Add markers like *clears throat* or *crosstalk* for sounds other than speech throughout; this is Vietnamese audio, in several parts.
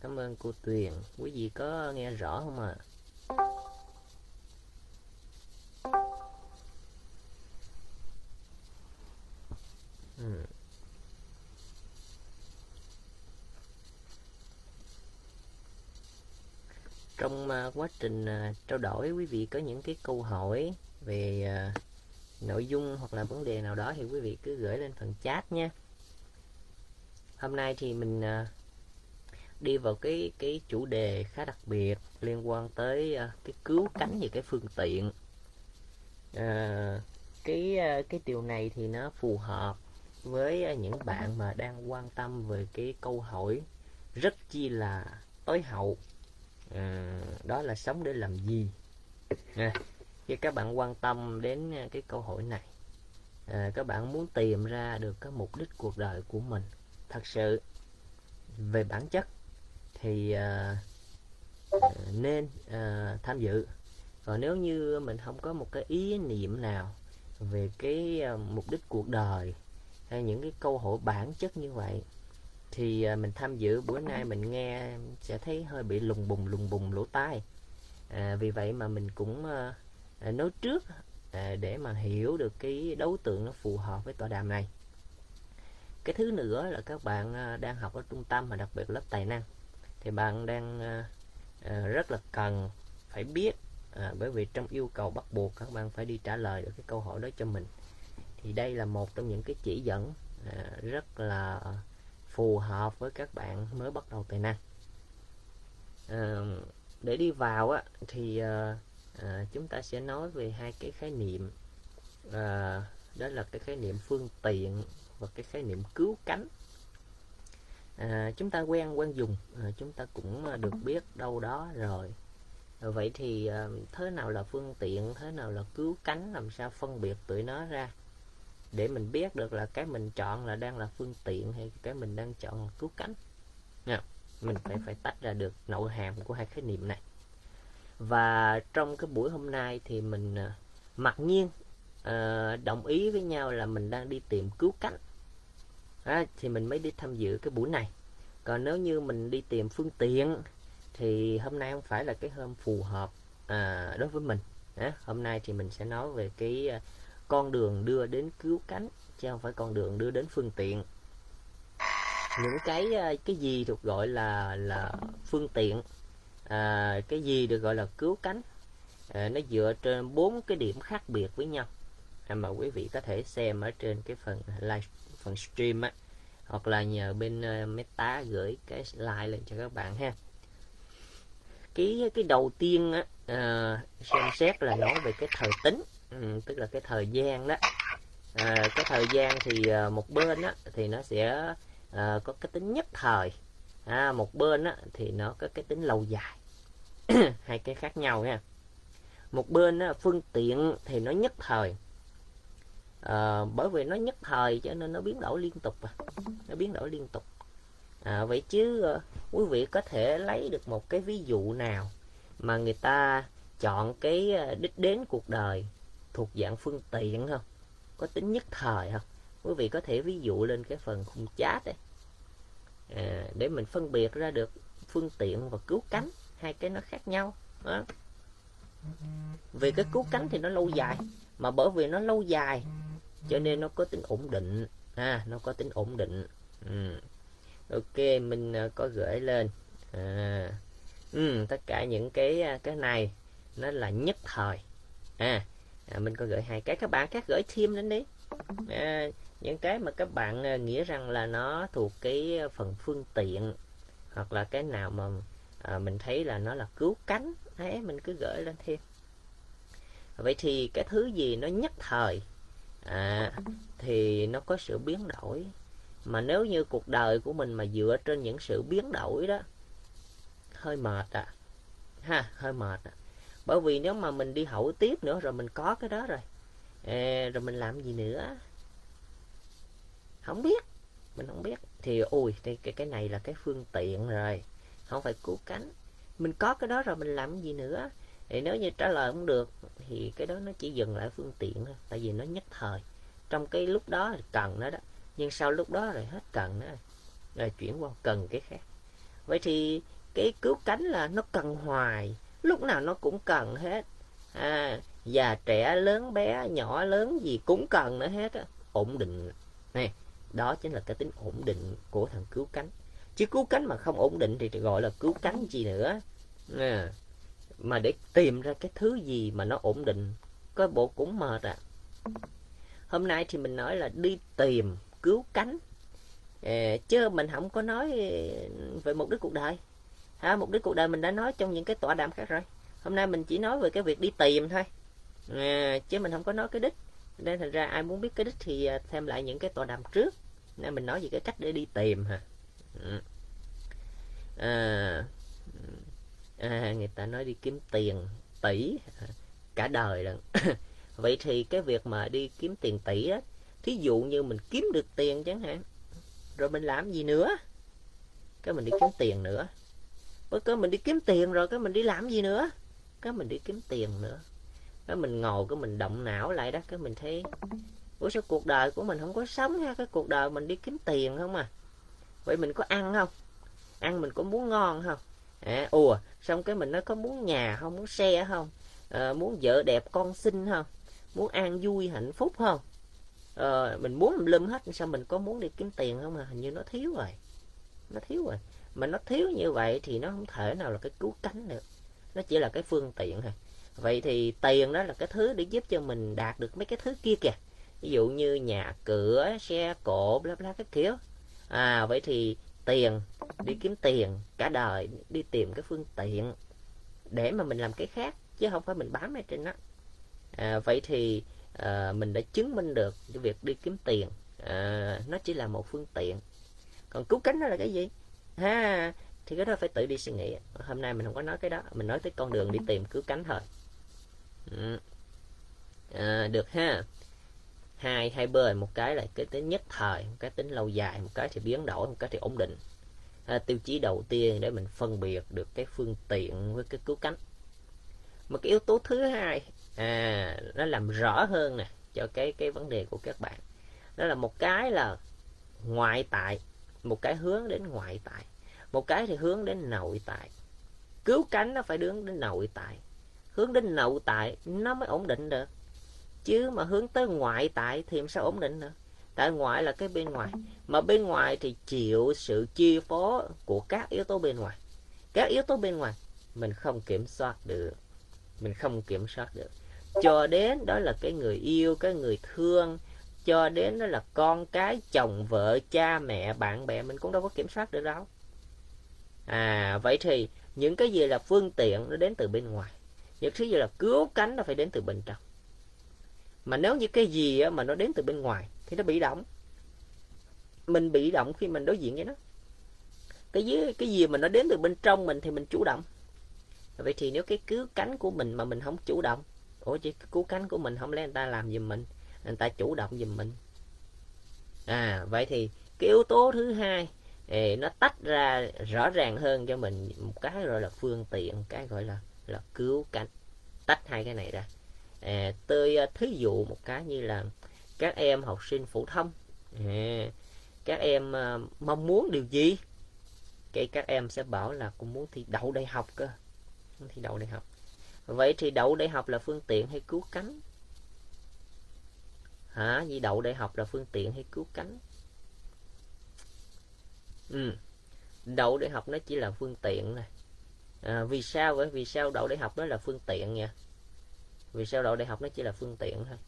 cảm ơn cô Tuyền. Quý vị có nghe rõ không ạ? À? Ừ. Trong uh, quá trình uh, trao đổi quý vị có những cái câu hỏi về uh, nội dung hoặc là vấn đề nào đó thì quý vị cứ gửi lên phần chat nha. Hôm nay thì mình uh, đi vào cái cái chủ đề khá đặc biệt liên quan tới uh, cái cứu cánh về cái phương tiện. Uh, cái uh, cái điều này thì nó phù hợp với uh, những bạn mà đang quan tâm về cái câu hỏi rất chi là tối hậu. Uh, đó là sống để làm gì? À, khi các bạn quan tâm đến cái câu hỏi này. À, các bạn muốn tìm ra được cái mục đích cuộc đời của mình. Thật sự về bản chất thì uh, nên uh, tham dự. Còn nếu như mình không có một cái ý niệm nào về cái uh, mục đích cuộc đời hay những cái câu hỏi bản chất như vậy thì uh, mình tham dự bữa nay mình nghe sẽ thấy hơi bị lùng bùng lùng bùng lỗ tai. À, vì vậy mà mình cũng uh, nói trước à, để mà hiểu được cái đối tượng nó phù hợp với tọa đàm này. Cái thứ nữa là các bạn đang học ở trung tâm và đặc biệt lớp tài năng thì bạn đang à, à, rất là cần phải biết à, bởi vì trong yêu cầu bắt buộc các bạn phải đi trả lời được cái câu hỏi đó cho mình. Thì đây là một trong những cái chỉ dẫn à, rất là phù hợp với các bạn mới bắt đầu tài năng. À, để đi vào á, thì à, à, chúng ta sẽ nói về hai cái khái niệm à, đó là cái khái niệm phương tiện và cái khái niệm cứu cánh à, chúng ta quen quen dùng. À, chúng ta cũng à, được biết đâu đó rồi. À, vậy thì à, thế nào là phương tiện thế nào là cứu cánh làm sao phân biệt tụi nó ra? Để mình biết được là cái mình chọn là đang là phương tiện hay cái mình đang chọn là cứu cánh. Nha. mình phải phải tách ra được nội hàm của hai khái niệm này. Và trong cái buổi hôm nay thì mình à, mặc nhiên à, đồng ý với nhau là mình đang đi tìm cứu cánh đó, thì mình mới đi tham dự cái buổi này. Còn nếu như mình đi tìm phương tiện thì hôm nay không phải là cái hôm phù hợp à, đối với mình. À, hôm nay thì mình sẽ nói về cái à, con đường đưa đến cứu cánh chứ không phải con đường đưa đến phương tiện. Những cái à, cái gì được gọi là là phương tiện à, cái gì được gọi là cứu cánh à, nó dựa trên bốn cái điểm khác biệt với nhau. À, mà quý vị có thể xem ở trên cái phần live phần stream á hoặc là nhờ bên ờ, Meta gửi cái slide lên cho các bạn ha. Cái cái đầu tiên á uh, xem xét là nói về cái thời tính ừ, tức là cái thời gian đó. À, cái thời gian thì uh, một bên á thì nó sẽ uh, có cái tính nhất thời. À, một bên á thì nó có cái tính lâu dài. *clears throat* Hai cái khác nhau nha. Một bên á, phương tiện thì nó nhất thời à, bởi vì nó nhất thời cho nên nó biến đổi liên tục à. nó biến đổi liên tục. À, vậy chứ à, quý vị có thể lấy được một cái ví dụ nào mà người ta chọn cái ờ, đích đến cuộc đời thuộc dạng phương tiện không? Có tính nhất thời không? Quý vị có thể ví dụ lên cái phần khung chat đấy à, để mình phân biệt ra được phương tiện và cứu cánh hai cái nó khác nhau. Đó. vì cái cứu cánh thì nó lâu dài mà bởi vì nó lâu dài cho nên nó có tính ổn định à nó có tính ổn định. Ừ. ok mình à, có gửi lên. À, ừ, tất cả những cái à, cái này nó là nhất thời. À, à mình có gửi hai cái. Các bạn khác gửi thêm lên đi. À, những cái mà các bạn à, nghĩ rằng là nó thuộc cái phần phương tiện hoặc là cái nào mà à, mình thấy là nó là cứu cánh ấy mình cứ gửi lên thêm. Vậy thì cái thứ gì nó nhất thời? À, thì nó có sự biến đổi. Mà nếu như cuộc đời của mình mà dựa trên những sự biến đổi đó hơi mệt à. Ha hơi mệt à. bởi vì nếu mà mình đi hậu tiếp nữa rồi mình có cái đó rồi. À, rồi mình làm gì nữa? Không biết. Mình không biết. Thì ui thì cái cái này là cái phương tiện rồi. Không phải cứu cánh. Mình có cái đó rồi mình làm gì nữa? Thì nếu như trả lời không được thì cái đó nó chỉ dừng lại phương tiện thôi tại vì nó nhất thời. Trong cái lúc đó thì cần nó đó nhưng sau lúc đó rồi hết cần nó rồi. Chuyển qua cần cái khác. Vậy thì cái cứu cánh là nó cần hoài lúc nào nó cũng cần hết. À, già trẻ lớn bé nhỏ lớn gì cũng cần nữa hết á. Ổn định. Này đó chính là cái tính ổn định của thằng cứu cánh. Chứ cứu cánh mà không ổn định thì gọi là cứu cánh gì nữa. À, mà để tìm ra cái thứ gì mà nó ổn định coi bộ cũng mệt à. Hôm nay thì mình nói là đi tìm cứu cánh. Ờ, chứ mình không có nói ừ, về mục đích cuộc đời. Ha mục đích cuộc đời mình đã nói trong những cái tọa đàm khác rồi. Hôm nay mình chỉ nói về cái việc đi tìm thôi. À, chứ mình không có nói cái đích. Nên thành ra ai muốn biết cái đích thì xem thêm lại những cái tọa đàm trước. Nên mình nói về cái cách để đi tìm hả? À, à, người ta nói đi kiếm tiền tỷ à, cả đời rồi *coughs* vậy thì cái việc mà đi kiếm tiền tỷ á thí dụ như mình kiếm được tiền chẳng hạn rồi mình làm gì nữa? Cái mình đi kiếm tiền nữa. Bất cái mình đi kiếm tiền rồi cái mình đi làm gì nữa? Cái mình đi kiếm tiền nữa. Cái mình ngồi cái mình động não lại đó cái mình thấy ủa sao cuộc đời của mình không có sống ha? Cái cuộc đời mình đi kiếm tiền không à? Vậy mình có ăn không? Ăn mình có muốn ngon không? À, ủa xong cái mình nói có muốn nhà không? Muốn xe không? À, muốn vợ đẹp con xinh không? Muốn an vui hạnh phúc không? À, mình muốn lum hết sao mình có muốn đi kiếm tiền không à? Hình như nó thiếu rồi. Nó thiếu rồi. Mà nó thiếu như vậy thì nó không thể nào là cái cứu cánh được. Nó chỉ là cái phương tiện thôi. Vậy thì tiền đó là cái thứ để giúp cho mình đạt được mấy cái thứ kia kìa. Ví dụ như nhà cửa xe cộ bla bla các kiểu. À vậy thì tiền đi kiếm tiền cả đời đi tìm cái phương tiện để mà mình làm cái khác chứ không phải mình bám ở trên đó. À, vậy thì à, mình đã chứng minh được cái việc đi kiếm tiền à, nó chỉ là một phương tiện. Còn cứu cánh đó là cái gì? Ha thì cái đó phải tự đi suy nghĩ. Hôm nay mình không có nói cái đó mình nói tới con đường đi tìm cứu cánh thôi. Ừ. à, được ha hai hai bên một cái là cái tính nhất thời một cái tính lâu dài một cái thì biến đổi một cái thì ổn định. À, tiêu chí đầu tiên để mình phân biệt được cái phương tiện với cái cứu cánh. Một cái yếu tố thứ hai à nó làm rõ hơn nè cho cái cái vấn đề của các bạn. Đó là một cái là ngoại tại một cái hướng đến ngoại tại một cái thì hướng đến nội tại. Cứu cánh nó phải hướng đến nội tại. Hướng đến nội tại nó mới ổn định được chứ mà hướng tới ngoại tại thì làm sao ổn định nữa? Tại ngoại là cái bên ngoài. Mà bên ngoài thì chịu sự chi phối của các yếu tố bên ngoài. Các yếu tố bên ngoài, mình không kiểm soát được. Mình không kiểm soát được. Cho đến đó là cái người yêu, cái người thương. Cho đến đó là con cái, chồng, vợ, cha, mẹ, bạn bè, mình cũng đâu có kiểm soát được đâu. À vậy thì những cái gì là phương tiện nó đến từ bên ngoài. Những thứ gì là cứu cánh nó phải đến từ bên trong mà nếu như cái gì á, mà nó đến từ bên ngoài thì nó bị động. Mình bị động khi mình đối diện với nó. Cái gì cái gì mà nó đến từ bên trong mình thì mình chủ động. Vậy thì nếu cái cứu cánh của mình mà mình không chủ động ủa chứ cứu cánh của mình không lẽ người ta làm giùm mình người ta chủ động giùm mình. À vậy thì cái yếu tố thứ hai thì nó tách ra rõ ràng hơn cho mình một cái gọi là phương tiện cái gọi là là cứu cánh. Tách hai cái này ra à, tôi à, thí dụ một cái như là các em học sinh phổ thông. À, các em à, mong muốn điều gì? Cái các em sẽ bảo là cũng muốn thi đậu đại học cơ. Thi đậu đại học. Vậy thì đậu đại học là phương tiện hay cứu cánh? Hả? Gì đậu đại học là phương tiện hay cứu cánh? Ừ. đậu đại học nó chỉ là phương tiện này. À, vì sao? Vậy vì sao đậu đại học đó là phương tiện nha vì sao đậu đại học nó chỉ là phương tiện thôi?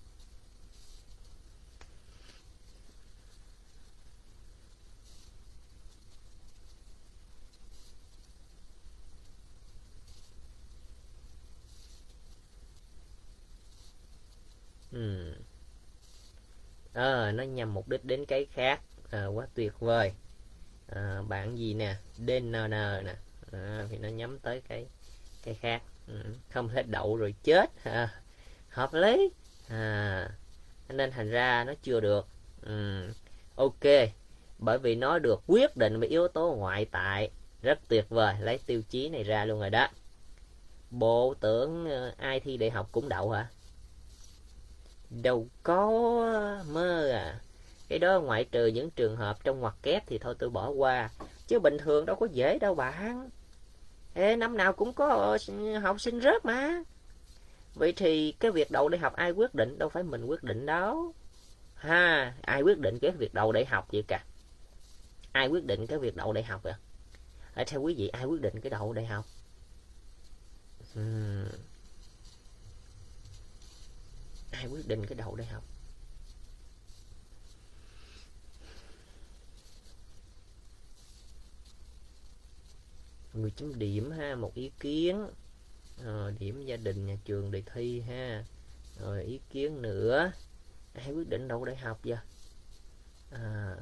Ừ. à, nó nhằm mục đích đến cái khác. À, quá tuyệt vời. À, bạn gì nè? DNN nè. À, thì nó nhắm tới cái cái khác. Ừ, không thể đậu rồi chết à, hợp lý. À, nên thành ra nó chưa được. Ừ, ok. Bởi vì nó được quyết định bởi yếu tố ngoại tại. Rất tuyệt vời lấy tiêu chí này ra luôn rồi đó. Bộ tưởng ờ, ai thi đại học cũng đậu hả? Đâu có mơ à. Cái đó ngoại trừ những trường hợp trong ngoặc kép thì thôi tôi bỏ qua. Chứ bình thường đâu có dễ đâu bạn. Ê, năm nào cũng có ờ, học sinh rớt mà. Vậy thì cái việc đậu đại học ai quyết định? Đâu phải mình quyết định đâu. Ha ai quyết định cái việc đậu đại học vậy cả ai quyết định cái việc đậu đại học vậy? Ở theo quý vị ai quyết định cái đậu đại học? Hmm. ai quyết định cái đậu đại học? Người chấm điểm ha một ý kiến. Rồi điểm gia đình nhà trường đề thi ha. Rồi ý kiến nữa. Ai quyết định đậu đại học vậy? Ờ, à,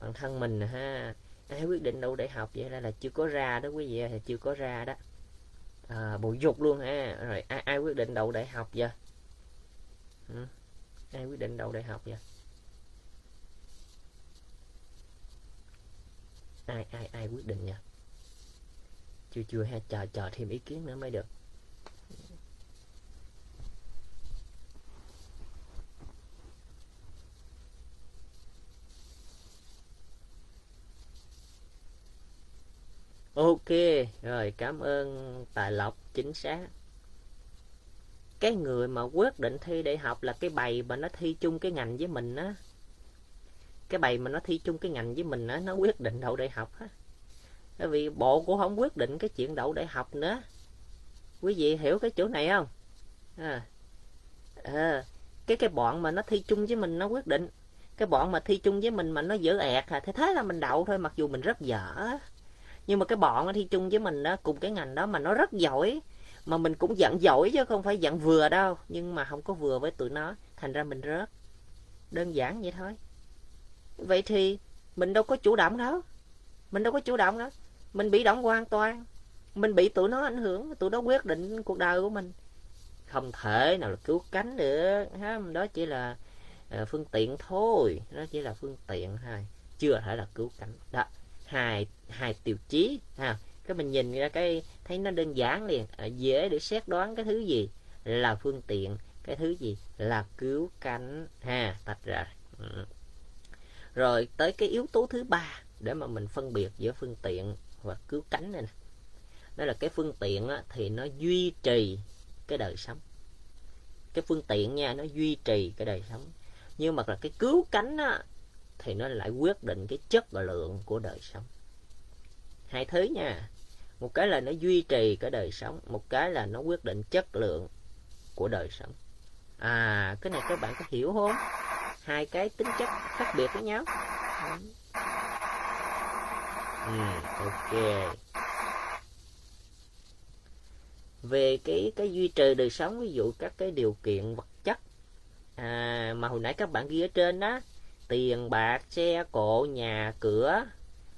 bản thân mình ha. Ai quyết định đậu đại học vậy? Là, là chưa có ra đó quý vị là chưa có ra đó. À, bộ dục luôn ha. Rồi ai, ai quyết định đậu đại học vậy? Ừ? ai quyết định đậu đại học vậy? Ai ai ai quyết định nha chưa chưa, ha, chờ chờ thêm ý kiến nữa mới được. Ok, rồi, cảm ơn tài lộc, chính xác. Cái người mà quyết định thi đại học là cái bầy mà nó thi chung cái ngành với mình á. Cái bầy mà nó thi chung cái ngành với mình á, nó quyết định đậu đại học á bởi vì bộ cũng không quyết định cái chuyện đậu đại học nữa. Quý vị hiểu cái chỗ này không? À, à, cái cái bọn mà nó thi chung với mình nó quyết định. Cái bọn mà thi chung với mình mà nó dở ẹt à thế thế là mình đậu thôi mặc dù mình rất dở. Nhưng mà cái bọn nó thi chung với mình đó cùng cái ngành đó mà nó rất giỏi. Mà mình cũng giận giỏi chứ không phải giận vừa đâu. Nhưng mà không có vừa với tụi nó. Thành ra mình rớt. Đơn giản vậy thôi. Vậy thì mình đâu có chủ động đâu. Mình đâu có chủ động đâu mình bị động hoàn toàn. Mình bị tụi nó ảnh hưởng, tụi nó quyết định cuộc đời của mình. Không thể nào là cứu cánh được, ha? Đó chỉ là ờ, phương tiện thôi. Đó chỉ là phương tiện thôi. Chưa thể là cứu cánh. Đó, hai hai tiêu chí, ha? Cái mình nhìn ra cái, thấy nó đơn giản liền. Ờ, dễ để xét đoán cái thứ gì là phương tiện, cái thứ gì là cứu cánh, ha? Tách ra. Ừ. rồi tới cái yếu tố thứ ba để mà mình phân biệt giữa phương tiện và cứu cánh này nè. Đó là cái phương tiện á, thì nó duy trì cái đời sống. Cái phương tiện nha nó duy trì cái đời sống. Nhưng mà là cái cứu cánh á, thì nó lại quyết định cái chất và lượng của đời sống. Hai thứ nha một cái là nó duy trì cái đời sống một cái là nó quyết định chất lượng của đời sống. À cái này các bạn có hiểu không? Hai cái tính chất khác biệt với nhau ừ, ok. Về cái cái duy trì đời sống ví dụ các cái điều kiện vật chất. À, mà hồi nãy các bạn ghi ở trên đó tiền bạc xe cộ nhà cửa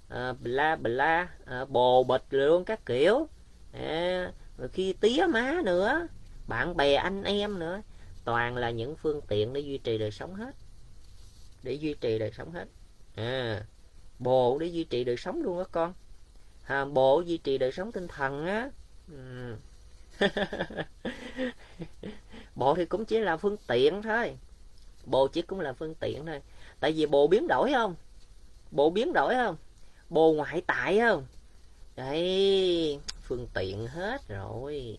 à, bla bla à, bồ bịch luôn các kiểu. À, rồi khi tía má nữa bạn bè anh em nữa toàn là những phương tiện để duy trì đời sống hết. Để duy trì đời sống hết. À bồ để duy trì đời sống luôn á con. À, bộ duy trì đời sống tinh thần á. Ừ. *laughs* bộ thì cũng chỉ là phương tiện thôi. Bộ chỉ cũng là phương tiện thôi. Tại vì bộ biến đổi không? Bộ biến đổi không? Bộ ngoại tại không? Đấy phương tiện hết rồi.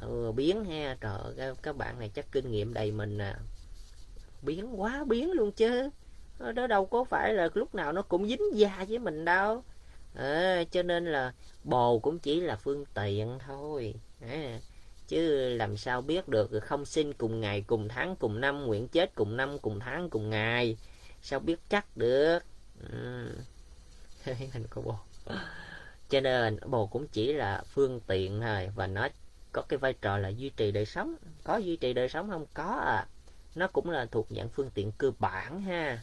Ừ, biến ha. Trời các, các bạn này chắc kinh nghiệm đầy mình à. Biến quá biến luôn chứ đó đâu có phải là lúc nào nó cũng dính da với mình đâu. À, cho nên là bồ cũng chỉ là phương tiện thôi. À, chứ làm sao biết được không sinh cùng ngày cùng tháng cùng năm nguyện chết cùng năm cùng tháng cùng ngày. Sao biết chắc được? Ừ. *laughs* hình của bồ. Cho nên bồ cũng chỉ là phương tiện thôi và nó có cái vai trò là duy trì đời sống. Có duy trì đời sống không? Có à. Nó cũng là thuộc dạng phương tiện cơ bản ha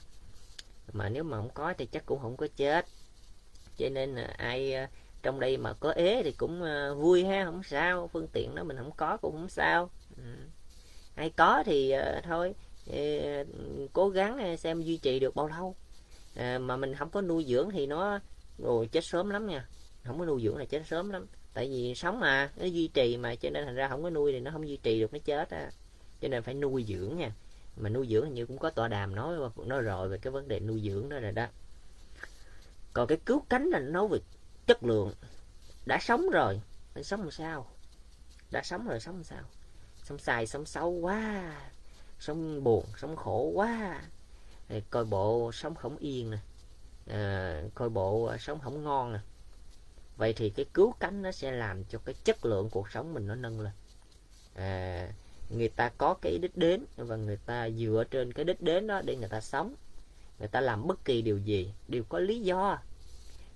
mà nếu mà không có thì chắc cũng không có chết. Cho nên là ai ờ, trong đây mà có ế thì cũng ờ, vui ha không sao. Phương tiện đó mình không có cũng không sao. Ừ. ai có thì ờ, thôi cố gắng xem duy trì được bao lâu. À, mà mình không có nuôi dưỡng thì nó rồi chết sớm lắm nha. Không có nuôi dưỡng là chết sớm lắm. Tại vì sống mà nó duy trì mà cho nên thành ra không có nuôi thì nó không duy trì được nó chết á. Cho nên phải nuôi dưỡng nha mà nuôi dưỡng như cũng có tọa đàm nói nói rồi về cái vấn đề nuôi dưỡng đó rồi đó. Còn cái cứu cánh là nói về chất lượng. Đã sống rồi mình sống làm sao? Đã sống rồi sống làm sao? Sống sai sống xấu quá. Sống buồn sống khổ quá. Coi bộ sống không yên nè. À, coi bộ sống không ngon nè. Vậy thì cái cứu cánh nó sẽ làm cho cái chất lượng cuộc sống mình nó nâng lên. À, người ta có cái đích đến và người ta dựa trên cái đích đến đó để người ta sống. Người ta làm bất kỳ điều gì đều có lý do.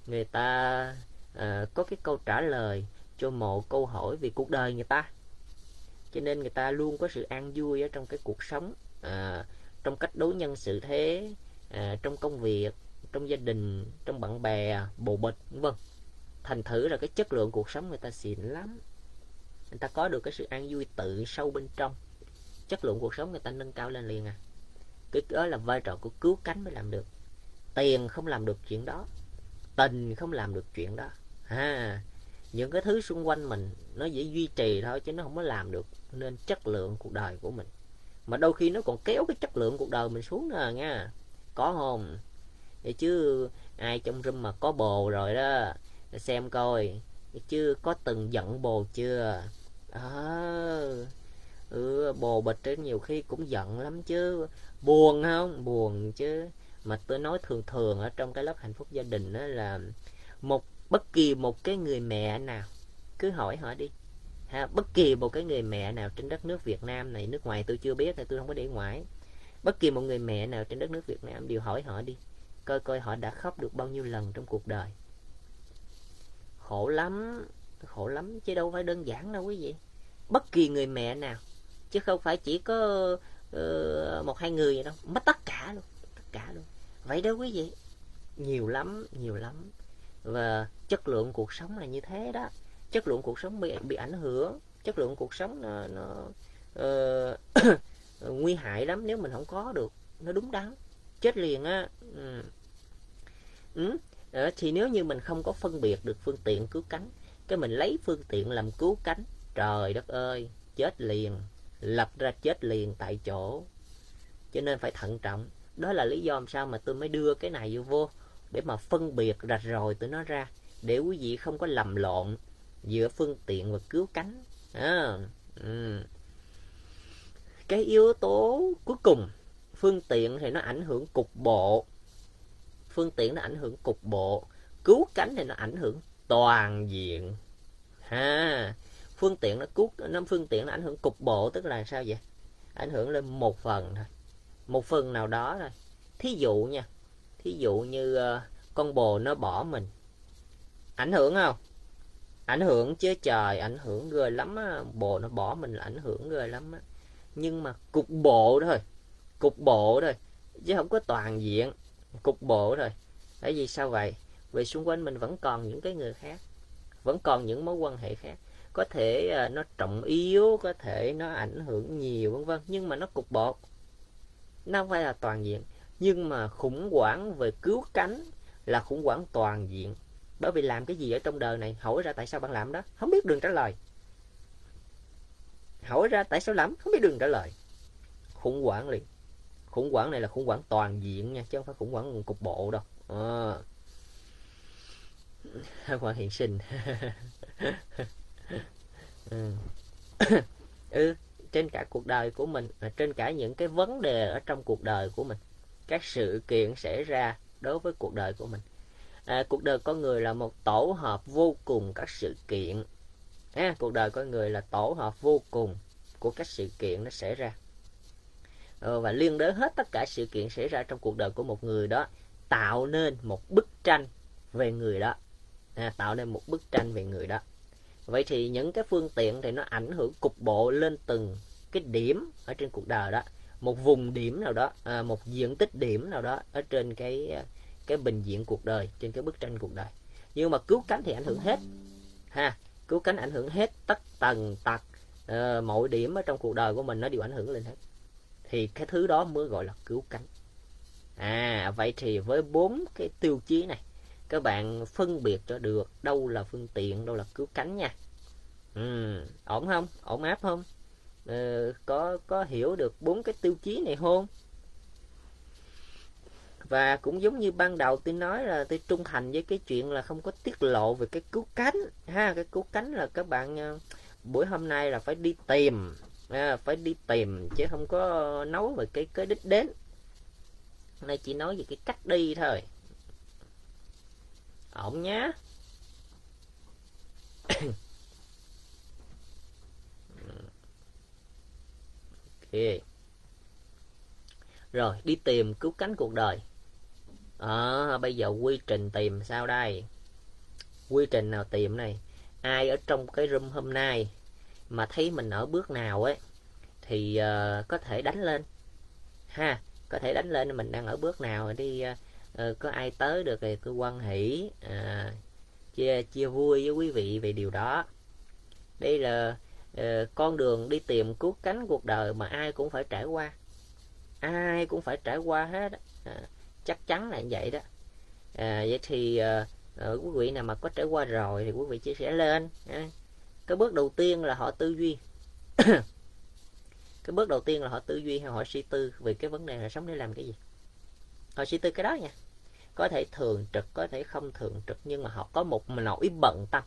Người ta uh, có cái câu trả lời cho một câu hỏi về cuộc đời người ta. Cho nên người ta luôn có sự an vui ở trong cái cuộc sống uh, trong cách đối nhân xử thế uh, trong công việc trong gia đình trong bạn bè bồ bịch vân. Thành thử là cái chất lượng cuộc sống người ta xịn lắm người ta có được cái sự an vui tự sâu bên trong. Chất lượng cuộc sống người ta nâng cao lên liền à. Cái đó là vai trò của cứu cánh mới làm được. Tiền không làm được chuyện đó. Tình không làm được chuyện đó. Ha những cái thứ xung quanh mình nó dễ duy trì thôi chứ nó không có làm được nên chất lượng cuộc đời của mình. Mà đôi khi nó còn kéo cái chất lượng cuộc đời mình xuống nè à, nha. Có không? Vậy chứ ai trong room mà có bồ rồi đó xem coi chứ có từng giận bồ chưa? À, ừ, bồ bịch ấy nhiều khi cũng giận lắm chứ. Buồn không? Buồn chứ. Mà tôi nói thường thường ở trong cái lớp hạnh phúc gia đình đó là một bất kỳ một cái người mẹ nào cứ hỏi hỏi đi. Ha, bất kỳ một cái người mẹ nào trên đất nước Việt Nam này nước ngoài tôi chưa biết thì tôi không có để ngoài. Bất kỳ một người mẹ nào trên đất nước Việt Nam đều hỏi họ đi coi coi họ đã khóc được bao nhiêu lần trong cuộc đời khổ lắm khổ lắm chứ đâu phải đơn giản đâu quý vị. Bất kỳ người mẹ nào chứ không phải chỉ có uh, một hai người vậy đâu. Mất tất cả luôn tất cả luôn. Vậy đó quý vị. Nhiều lắm nhiều lắm. Và chất lượng cuộc sống là như thế đó. Chất lượng cuộc sống bị bị ảnh hưởng. Chất lượng cuộc sống nó, nó uh, *coughs* nguy hại lắm nếu mình không có được. Nó đúng đắn. Chết liền á. Ừ. Ừ đó, thì nếu như mình không có phân biệt được phương tiện cứu cánh cái mình lấy phương tiện làm cứu cánh trời đất ơi chết liền lập ra chết liền tại chỗ. Cho nên phải thận trọng. Đó là lý do sao mà tôi mới đưa cái này vô vô để mà phân biệt rạch rồi tụi nó ra để quý vị không có lầm lộn giữa phương tiện và cứu cánh. À, ừ. cái yếu tố cuối cùng phương tiện thì nó ảnh hưởng cục bộ phương tiện nó ảnh hưởng cục bộ. Cứu cánh thì nó ảnh hưởng toàn diện. Ha phương tiện nó cứu nó phương tiện nó ảnh hưởng cục bộ tức là sao vậy? Ảnh hưởng lên một phần thôi. Một phần nào đó thôi. Thí dụ nha thí dụ như uh, con bồ nó bỏ mình. Ảnh hưởng không? Ảnh hưởng chứ trời ảnh hưởng ghê lắm á. Bồ nó bỏ mình là ảnh hưởng ghê lắm á. Nhưng mà cục bộ thôi cục bộ thôi chứ không có toàn diện cục bộ rồi, tại vì sao vậy? Vì xung quanh mình vẫn còn những cái người khác vẫn còn những mối quan hệ khác. Có thể à, nó trọng yếu có thể nó ảnh hưởng nhiều vân vân. Nhưng mà nó cục bộ. Nó không phải là toàn diện. Nhưng mà khủng hoảng về cứu cánh là khủng hoảng toàn diện. Bởi vì làm cái gì ở trong đời này? Hỏi ra tại sao bạn làm đó? Không biết đường trả lời. Hỏi ra tại sao lắm? không biết đường trả lời. Khủng hoảng liền khủng hoảng này là khủng hoảng toàn diện nha chứ không phải khủng hoảng cục bộ đâu. À. khủng hoảng hiện sinh. *laughs* Ừ. ừ trên cả cuộc đời của mình à, trên cả những cái vấn đề ở trong cuộc đời của mình các sự kiện xảy ra đối với cuộc đời của mình. À, cuộc đời con người là một tổ hợp vô cùng các sự kiện. À, cuộc đời con người là tổ hợp vô cùng của các sự kiện nó xảy ra. Ờ, và liên đới hết tất cả sự kiện xảy ra trong cuộc đời của một người đó tạo nên một bức tranh về người đó. À, tạo nên một bức tranh về người đó. Vậy thì những cái phương tiện thì nó ảnh hưởng cục bộ lên từng cái điểm ở trên cuộc đời đó. Một vùng điểm nào đó à, một diện tích điểm nào đó ở trên cái à, cái bình diện cuộc đời trên cái bức tranh cuộc đời. Nhưng mà cứu cánh thì ảnh hưởng hết ha. Cứu cánh ảnh hưởng hết tất tần tật uh, mọi điểm ở trong cuộc đời của mình nó đều ảnh hưởng lên hết thì cái thứ đó mới gọi là cứu cánh. À vậy thì với bốn cái tiêu chí này các bạn phân biệt cho được đâu là phương tiện đâu là cứu cánh nha. Ừ, ổn không? Ổn áp không? Ừ, có có hiểu được bốn cái tiêu chí này không? Và cũng giống như ban đầu tôi nói là tôi trung thành với cái chuyện là không có tiết lộ về cái cứu cánh. Ha cái cứu cánh là các bạn ờ, buổi hôm nay là phải đi tìm à, phải đi tìm chứ không có nói về cái cái đích đến. Hôm nay chỉ nói về cái cách đi thôi. Ổn nhá. *coughs* Ok. Rồi đi tìm cứu cánh cuộc đời. À, bây giờ quy trình tìm sao đây? Quy trình nào tìm này? Ai ở trong cái room hôm nay? Mà thấy mình ở bước nào ấy thì uh, có thể đánh lên. Ha có thể đánh lên mình đang ở bước nào đi uh, có ai tới được thì cứ quan hỷ uh, chia chia vui với quý vị về điều đó. Đây là uh, con đường đi tìm cứu cánh cuộc đời mà ai cũng phải trải qua. Ai cũng phải trải qua hết à, chắc chắn là như vậy đó. À, vậy thì à, quý vị nào mà có trải qua rồi thì quý vị chia sẻ lên à, cái bước đầu tiên là họ tư duy. *coughs* Cái bước đầu tiên là họ tư duy hay họ suy tư về cái vấn đề là sống để làm cái gì? Họ suy tư cái đó nha. Có thể thường trực, có thể không thường trực, nhưng mà họ có một nỗi bận tâm.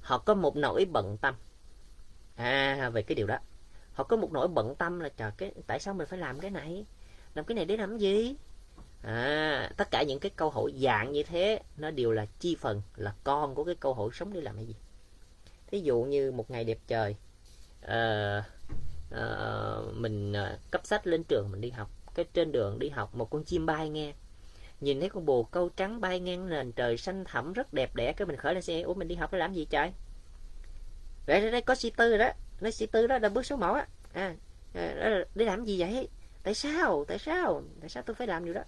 Họ có một nỗi bận tâm. À về cái điều đó. Họ có một nỗi bận tâm là, trời, cái, tại sao mình phải làm cái này? Làm cái này để làm gì? À tất cả những cái câu hỏi dạng như thế, nó đều là chi phần, là con của cái câu hỏi sống để làm cái gì thí dụ như một ngày đẹp trời uh, uh, mình ờ, uh, cấp sách lên trường mình đi học. Cái trên đường đi học một con chim bay nghe. Nhìn thấy con bồ câu trắng bay ngang nền trời xanh thẳm rất đẹp đẽ cái mình khởi lên xe ủa mình đi học để làm gì trời? Đây đây có sĩ tư đó. Nói sĩ tư đó là bước số một á. À, à, để làm gì vậy? Tại sao? Tại sao? Tại sao tôi phải làm điều đó?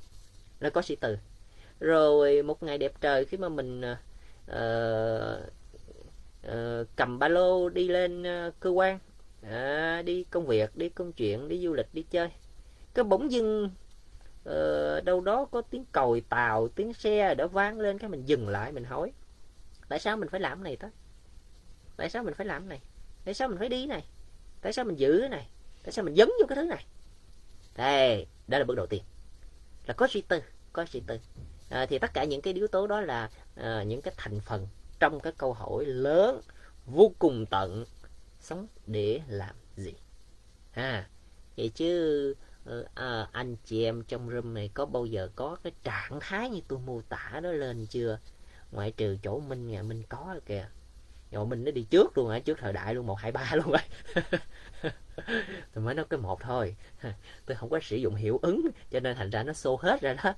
Là có sĩ từ rồi một ngày đẹp trời khi mà mình uh, uh, cầm ba lô đi lên uh, cơ quan. À, đi công việc đi công chuyện đi du lịch đi chơi. Cái bỗng dưng uh, đâu đó có tiếng còi tàu tiếng xe đã vang lên cái mình dừng lại mình hỏi tại sao mình phải làm cái này ta? Tại sao mình phải làm cái này? Tại sao mình phải đi này? Tại sao mình giữ cái này? Tại sao mình dấn vô cái thứ này? Đây đó là bước đầu tiên. Là có suy tư có suy tư. À, thì tất cả những cái yếu tố đó là à, những cái thành phần trong cái câu hỏi lớn vô cùng tận sống để làm gì? Ha vậy chứ ờ, à, anh chị em trong room này có bao giờ có cái trạng thái như tôi mô tả đó lên chưa? Ngoại trừ chỗ minh nhà minh có kìa. Rồi mình nó đi trước luôn hả? Trước thời đại luôn một hai ba luôn rồi *laughs* tôi mới nói cái một thôi. *laughs* Tôi không có sử dụng hiệu ứng cho nên thành ra nó xô hết ra đó.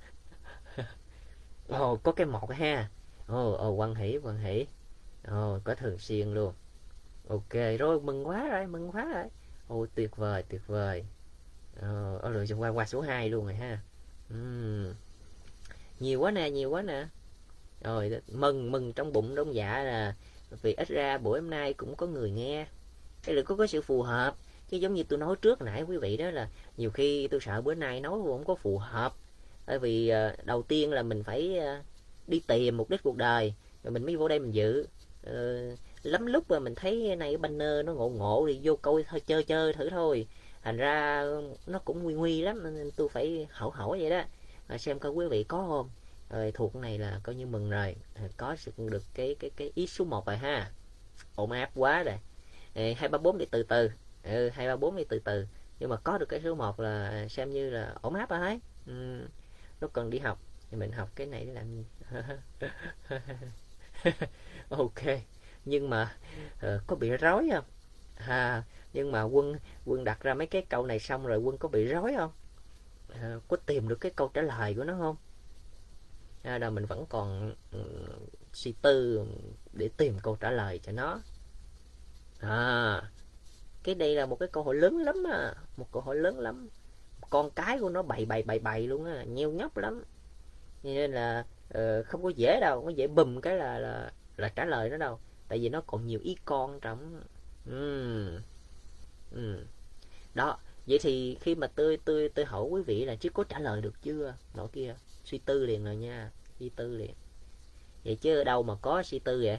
*laughs* Ồ có cái một ha ồ ồ quan hỷ quan hỷ. Ồ có thường xuyên luôn. Ok rồi mừng quá rồi mừng quá rồi. Ồ tuyệt vời tuyệt vời. Ờ rồi qua qua số 2 luôn rồi ha. Uhm. nhiều quá nè nhiều quá nè. Rồi mừng mừng trong bụng đông dạ là vì ít ra buổi hôm nay cũng có người nghe. Cái là có có sự phù hợp. Chứ giống như tôi nói trước nãy quý vị đó là nhiều khi tôi sợ bữa nay nói không có phù hợp. Bởi vì uh, đầu tiên là mình phải uh, đi tìm mục đích cuộc đời rồi mình mới vô đây mình dự ờ, lắm lúc mà mình thấy này banner nó ngộ ngộ thì vô coi thôi chơi chơi thử thôi. Thành ra nó cũng nguy nguy lắm nên tôi phải hỏi hỏi vậy đó. À, xem coi quý vị có không? Rồi thuộc này là coi như mừng rồi. Có được cái cái cái ý số 1 rồi ha. Ổn áp quá rồi. Ờ, hai ba bốn đi từ từ. Ừ, hai ba bốn đi từ từ. Nhưng mà có được cái số 1 là xem như là ổn áp rồi đấy ừ. nó cần đi học thì mình học cái này để làm gì? *laughs* Ok nhưng mà uh, có bị rối không? À, nhưng mà quân quân đặt ra mấy cái câu này xong rồi quân có bị rối không? À, có tìm được cái câu trả lời của nó không? À, là mình vẫn còn um, suy tư để tìm câu trả lời cho nó. À cái đây là một cái câu hỏi lớn lắm à một câu hỏi lớn lắm. Con cái của nó bày bày bày bày luôn á nheo nhóc lắm nên là uh, không có dễ đâu không có dễ bùm cái là là là trả lời nó đâu. Tại vì nó còn nhiều ý con trong uhm. Uhm. đó vậy thì khi mà tôi tôi tôi hỏi quý vị là chứ có trả lời được chưa? Nọ kia suy tư liền rồi nha suy tư liền. Vậy chứ ở đâu mà có suy tư vậy?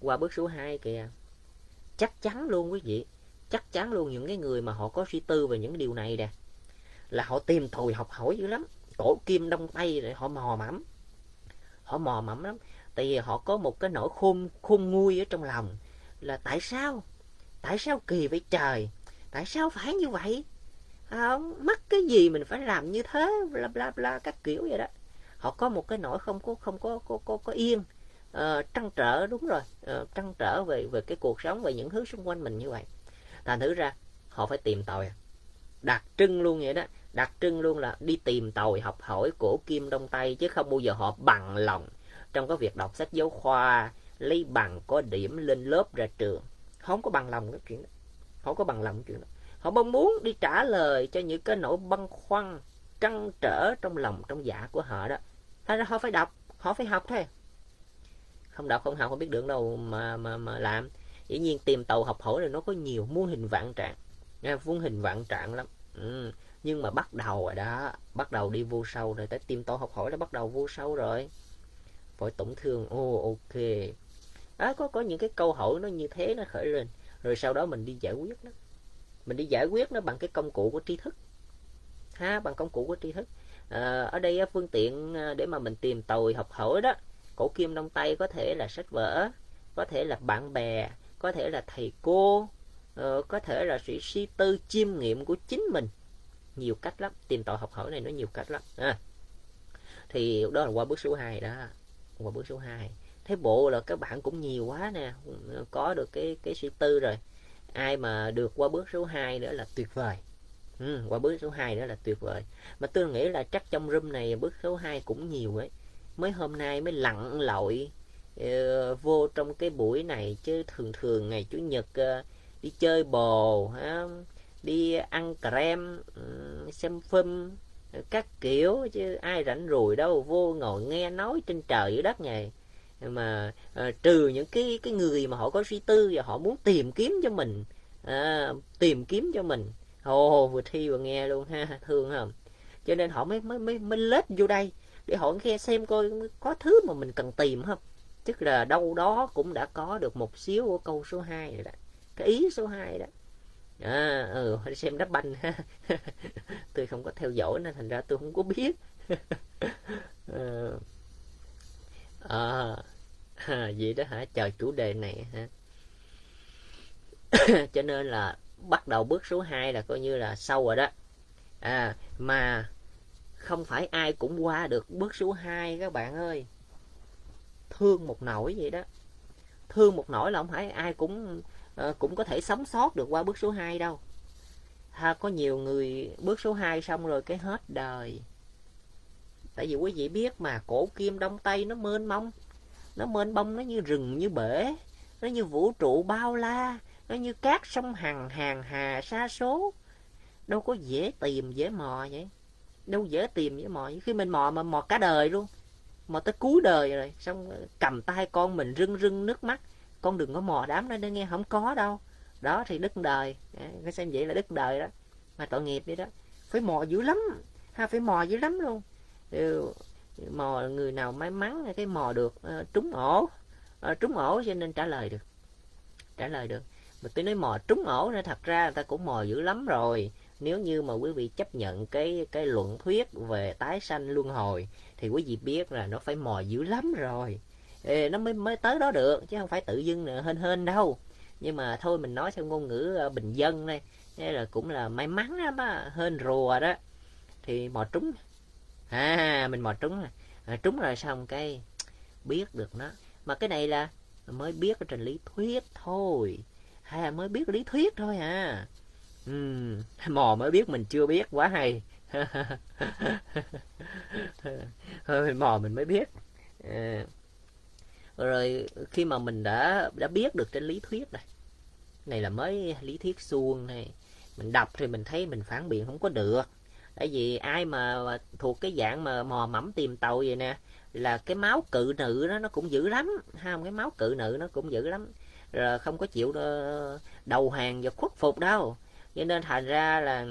Qua bước số 2 kìa. Chắc chắn luôn quý vị chắc chắn luôn những cái người mà họ có suy tư về những điều này nè là họ tìm tòi học hỏi dữ lắm cổ kim đông tây rồi họ mò mẫm. Họ mò mẫm lắm. Tại vì họ có một cái nỗi khôn khôn nguôi ở trong lòng là tại sao? Tại sao kỳ vậy trời? Tại sao phải như vậy? À, mắc cái gì mình phải làm như thế? Bla bla bla các kiểu vậy đó. Họ có một cái nỗi không có không có có có, có yên uh, trăn trở đúng rồi uh, trăn trở về về cái cuộc sống về những thứ xung quanh mình như vậy. Thành thử ra họ phải tìm tòi à, đặc trưng luôn vậy đó đặc trưng luôn là đi tìm tòi học hỏi của kim đông tây chứ không bao giờ họ bằng lòng. Trong cái việc đọc sách giáo khoa, lấy bằng có điểm lên lớp ra trường. Không có bằng lòng cái chuyện đó. Không có bằng lòng cái chuyện đó. Họ mong muốn đi trả lời cho những cái nỗi băn khoăn, trăn trở trong lòng, trong dạ của họ đó. Thành ra họ phải đọc, họ phải học thôi. Không đọc không học không biết được đâu mà mà mà làm. Dĩ nhiên tìm tàu học hỏi là nó có nhiều muôn hình vạn trạng. Nha muôn hình vạn trạng lắm. Ừ nhưng mà bắt đầu rồi đó bắt đầu đi vô sâu rồi tới tìm tàu học hỏi đã bắt đầu vô sâu rồi. Phải tổn thương ô oh, ok. Đó có có những cái câu hỏi nó như thế nó khởi lên rồi sau đó mình đi giải quyết nó. Mình đi giải quyết nó bằng cái công cụ của tri thức. Ha bằng công cụ của tri thức. À, ở đây phương tiện à, để mà mình tìm tòi học hỏi đó cổ kim đông tây có thể là sách vở có thể là bạn bè có thể là thầy cô ờ, có thể là sự suy tư chiêm nghiệm của chính mình nhiều cách lắm tìm tòi học hỏi này nó nhiều cách lắm. À. thì đó là qua bước số 2 đó. Qua bước số 2 thế bộ là các bạn cũng nhiều quá nè có được cái cái suy tư rồi. Ai mà được qua bước số 2 nữa là tuyệt vời. Ừ, qua bước số 2 nữa là tuyệt vời. Mà tôi nghĩ là chắc trong room này bước số 2 cũng nhiều ấy. Mới hôm nay mới lặn lội uh, vô trong cái buổi này chứ thường thường ngày chủ nhật uh, đi chơi bồ ha, đi ăn crem ừ, xem phim các kiểu chứ ai rảnh rùi đâu vô ngồi nghe nói trên trời dưới đất này. Mà à, trừ những cái cái người mà họ có suy tư và họ muốn tìm kiếm cho mình à, tìm kiếm cho mình. Ồ vừa thi vừa nghe luôn ha *laughs* thương không cho nên họ mới mới mới mới lết vô đây để họ nghe xem coi có thứ mà mình cần tìm không. Tức là đâu đó cũng đã có được một xíu của câu số 2 rồi đó. Cái ý số 2 đó à ừ xem đá banh ha. *laughs* Tôi không có theo dõi nên thành ra tôi không có biết. À, *laughs* à, à vậy đó hả? Chờ chủ đề này hả? *coughs* Cho nên là bắt đầu bước số 2 là coi như là sâu rồi đó. À mà không phải ai cũng qua được bước số 2 các bạn ơi. Thương một nỗi vậy đó. Thương một nỗi là không phải ai cũng Ờ, cũng có thể sống sót được qua bước số 2 đâu. Ha, có nhiều người bước số 2 xong rồi cái hết đời. Tại vì quý vị biết mà, cổ kim đông tây nó mênh mông. Nó mênh bông nó như rừng, như bể. Nó như vũ trụ bao la. Nó như cát sông hằng hàng hà xa số. Đâu có dễ tìm, dễ mò vậy. Đâu dễ tìm, dễ mò khi mình mò mà mò cả đời luôn. Mò tới cuối đời rồi. Xong cầm tay con mình rưng rưng nước mắt con đừng có mò đám nó để nghe không có đâu. Đó thì đức đời. Dạ, cái xem vậy là đức đời đó. Mà tội nghiệp vậy đó. Phải mò dữ lắm. Ha phải mò dữ lắm luôn. Mò người nào may mắn cái mò được uh, trúng ổ. Uh, trúng ổ cho nên trả lời được. Trả lời được. Mà tôi nói mò trúng ổ nên thật ra người ta cũng mò dữ lắm rồi. Nếu như mà quý vị chấp nhận cái cái luận thuyết về tái sanh luân hồi thì quý vị biết là nó phải mò dữ lắm rồi thì nó mới mới tới đó được chứ không phải tự dưng hên hên đâu. Nhưng mà thôi mình nói theo ngôn ngữ ờ, bình dân đây. Đây là cũng là may mắn lắm á hên rùa đó. Thì mò trúng. À mình mò trúng à, trúng rồi xong cái biết được nó. Mà cái này là mới biết ở trên lý thuyết thôi. Hay mới biết lý thuyết thôi à. Uhm, mò mới biết mình chưa biết quá hay. *laughs* Thôi mò mình mới biết. À, rồi khi mà mình đã đã biết được trên lý thuyết này này là mới lý thuyết suông này mình đọc thì mình thấy mình phản biện không có được. Tại vì ai mà, thuộc cái dạng mà mò mẫm tìm tàu vậy nè là cái máu cự nữ đó nó cũng dữ lắm ha cái máu cự nữ nó cũng dữ lắm. Rồi không có chịu ờ, đầu hàng và khuất phục đâu. Cho nên thành ra là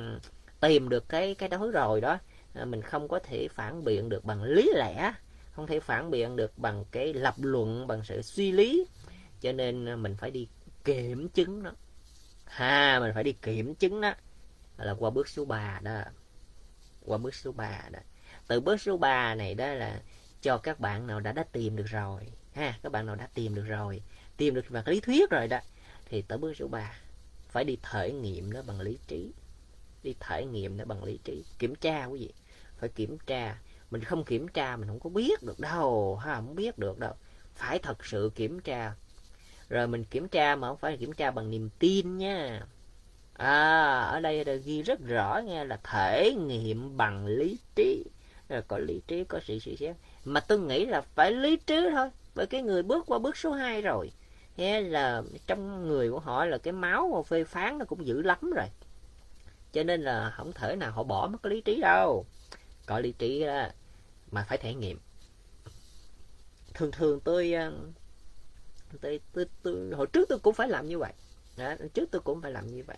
tìm được cái cái đó rồi đó à, mình không có thể phản biện được bằng lý lẽ không thể phản biện được bằng cái lập luận, bằng sự suy lý. Cho nên à, mình phải đi kiểm chứng nó. Ha, mình phải đi kiểm chứng đó là qua bước số 3 đó. Qua bước số 3 đó. Từ bước số 3 này đó là cho các bạn nào đã đã tìm được rồi. Ha, các bạn nào đã tìm được rồi, tìm được bằng lý thuyết rồi đó, thì tới bước số 3 phải đi thể nghiệm nó bằng lý trí. Đi thể nghiệm nó bằng lý trí. Kiểm tra quý vị. Phải kiểm tra mình không kiểm tra, mình không có biết được đâu, ha, không biết được đâu. Phải thật sự kiểm tra. Rồi mình kiểm tra mà không phải kiểm tra bằng niềm tin nha. À ở đây là ghi rất rõ nghe là thể nghiệm bằng lý trí. Rồi có lý trí, có sự suy xét. Mà tôi nghĩ là phải lý trí thôi, bởi cái người bước qua bước số 2 rồi. Nghe là trong người của họ là cái máu mà phê phán nó cũng dữ lắm rồi. Cho nên là không thể nào họ bỏ mất cái lý trí đâu. Có lý trí đó mà phải thể nghiệm. Thường thường tôi ờ, tôi, tôi, tôi hồi trước tôi cũng phải làm như vậy. Đó, trước tôi cũng phải làm như vậy.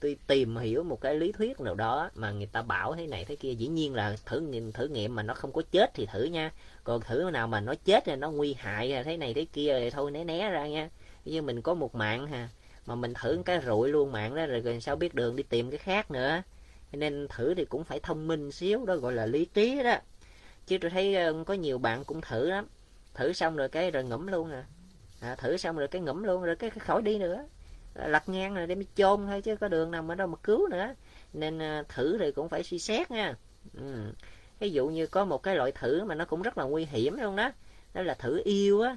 Tôi tìm hiểu một cái lý thuyết nào đó mà người ta bảo thế này thế kia dĩ nhiên là thử nghiệm thử nghiệm mà nó không có chết thì thử nha. Còn thử nào mà nó chết thì nó nguy hại thế này thế kia thì thôi né né ra nha. Như mình có một mạng ha mà mình thử cái rụi luôn mạng đó rồi, rồi sao biết đường đi tìm cái khác nữa. Nên thử thì cũng phải thông minh xíu đó gọi là lý trí đó chứ tôi thấy ờ, có nhiều bạn cũng thử lắm. Thử xong rồi cái rồi ngẫm luôn à, à thử xong rồi cái ngẫm luôn rồi cái, cái khỏi đi nữa. Ờ, lật ngang rồi đem chôn thôi chứ có đường nào mà đâu mà cứu nữa. Nên ờ, thử thì cũng phải suy xét nha. Ừ. ví dụ như có một cái loại thử mà nó cũng rất là nguy hiểm luôn đó. Đó là thử yêu á.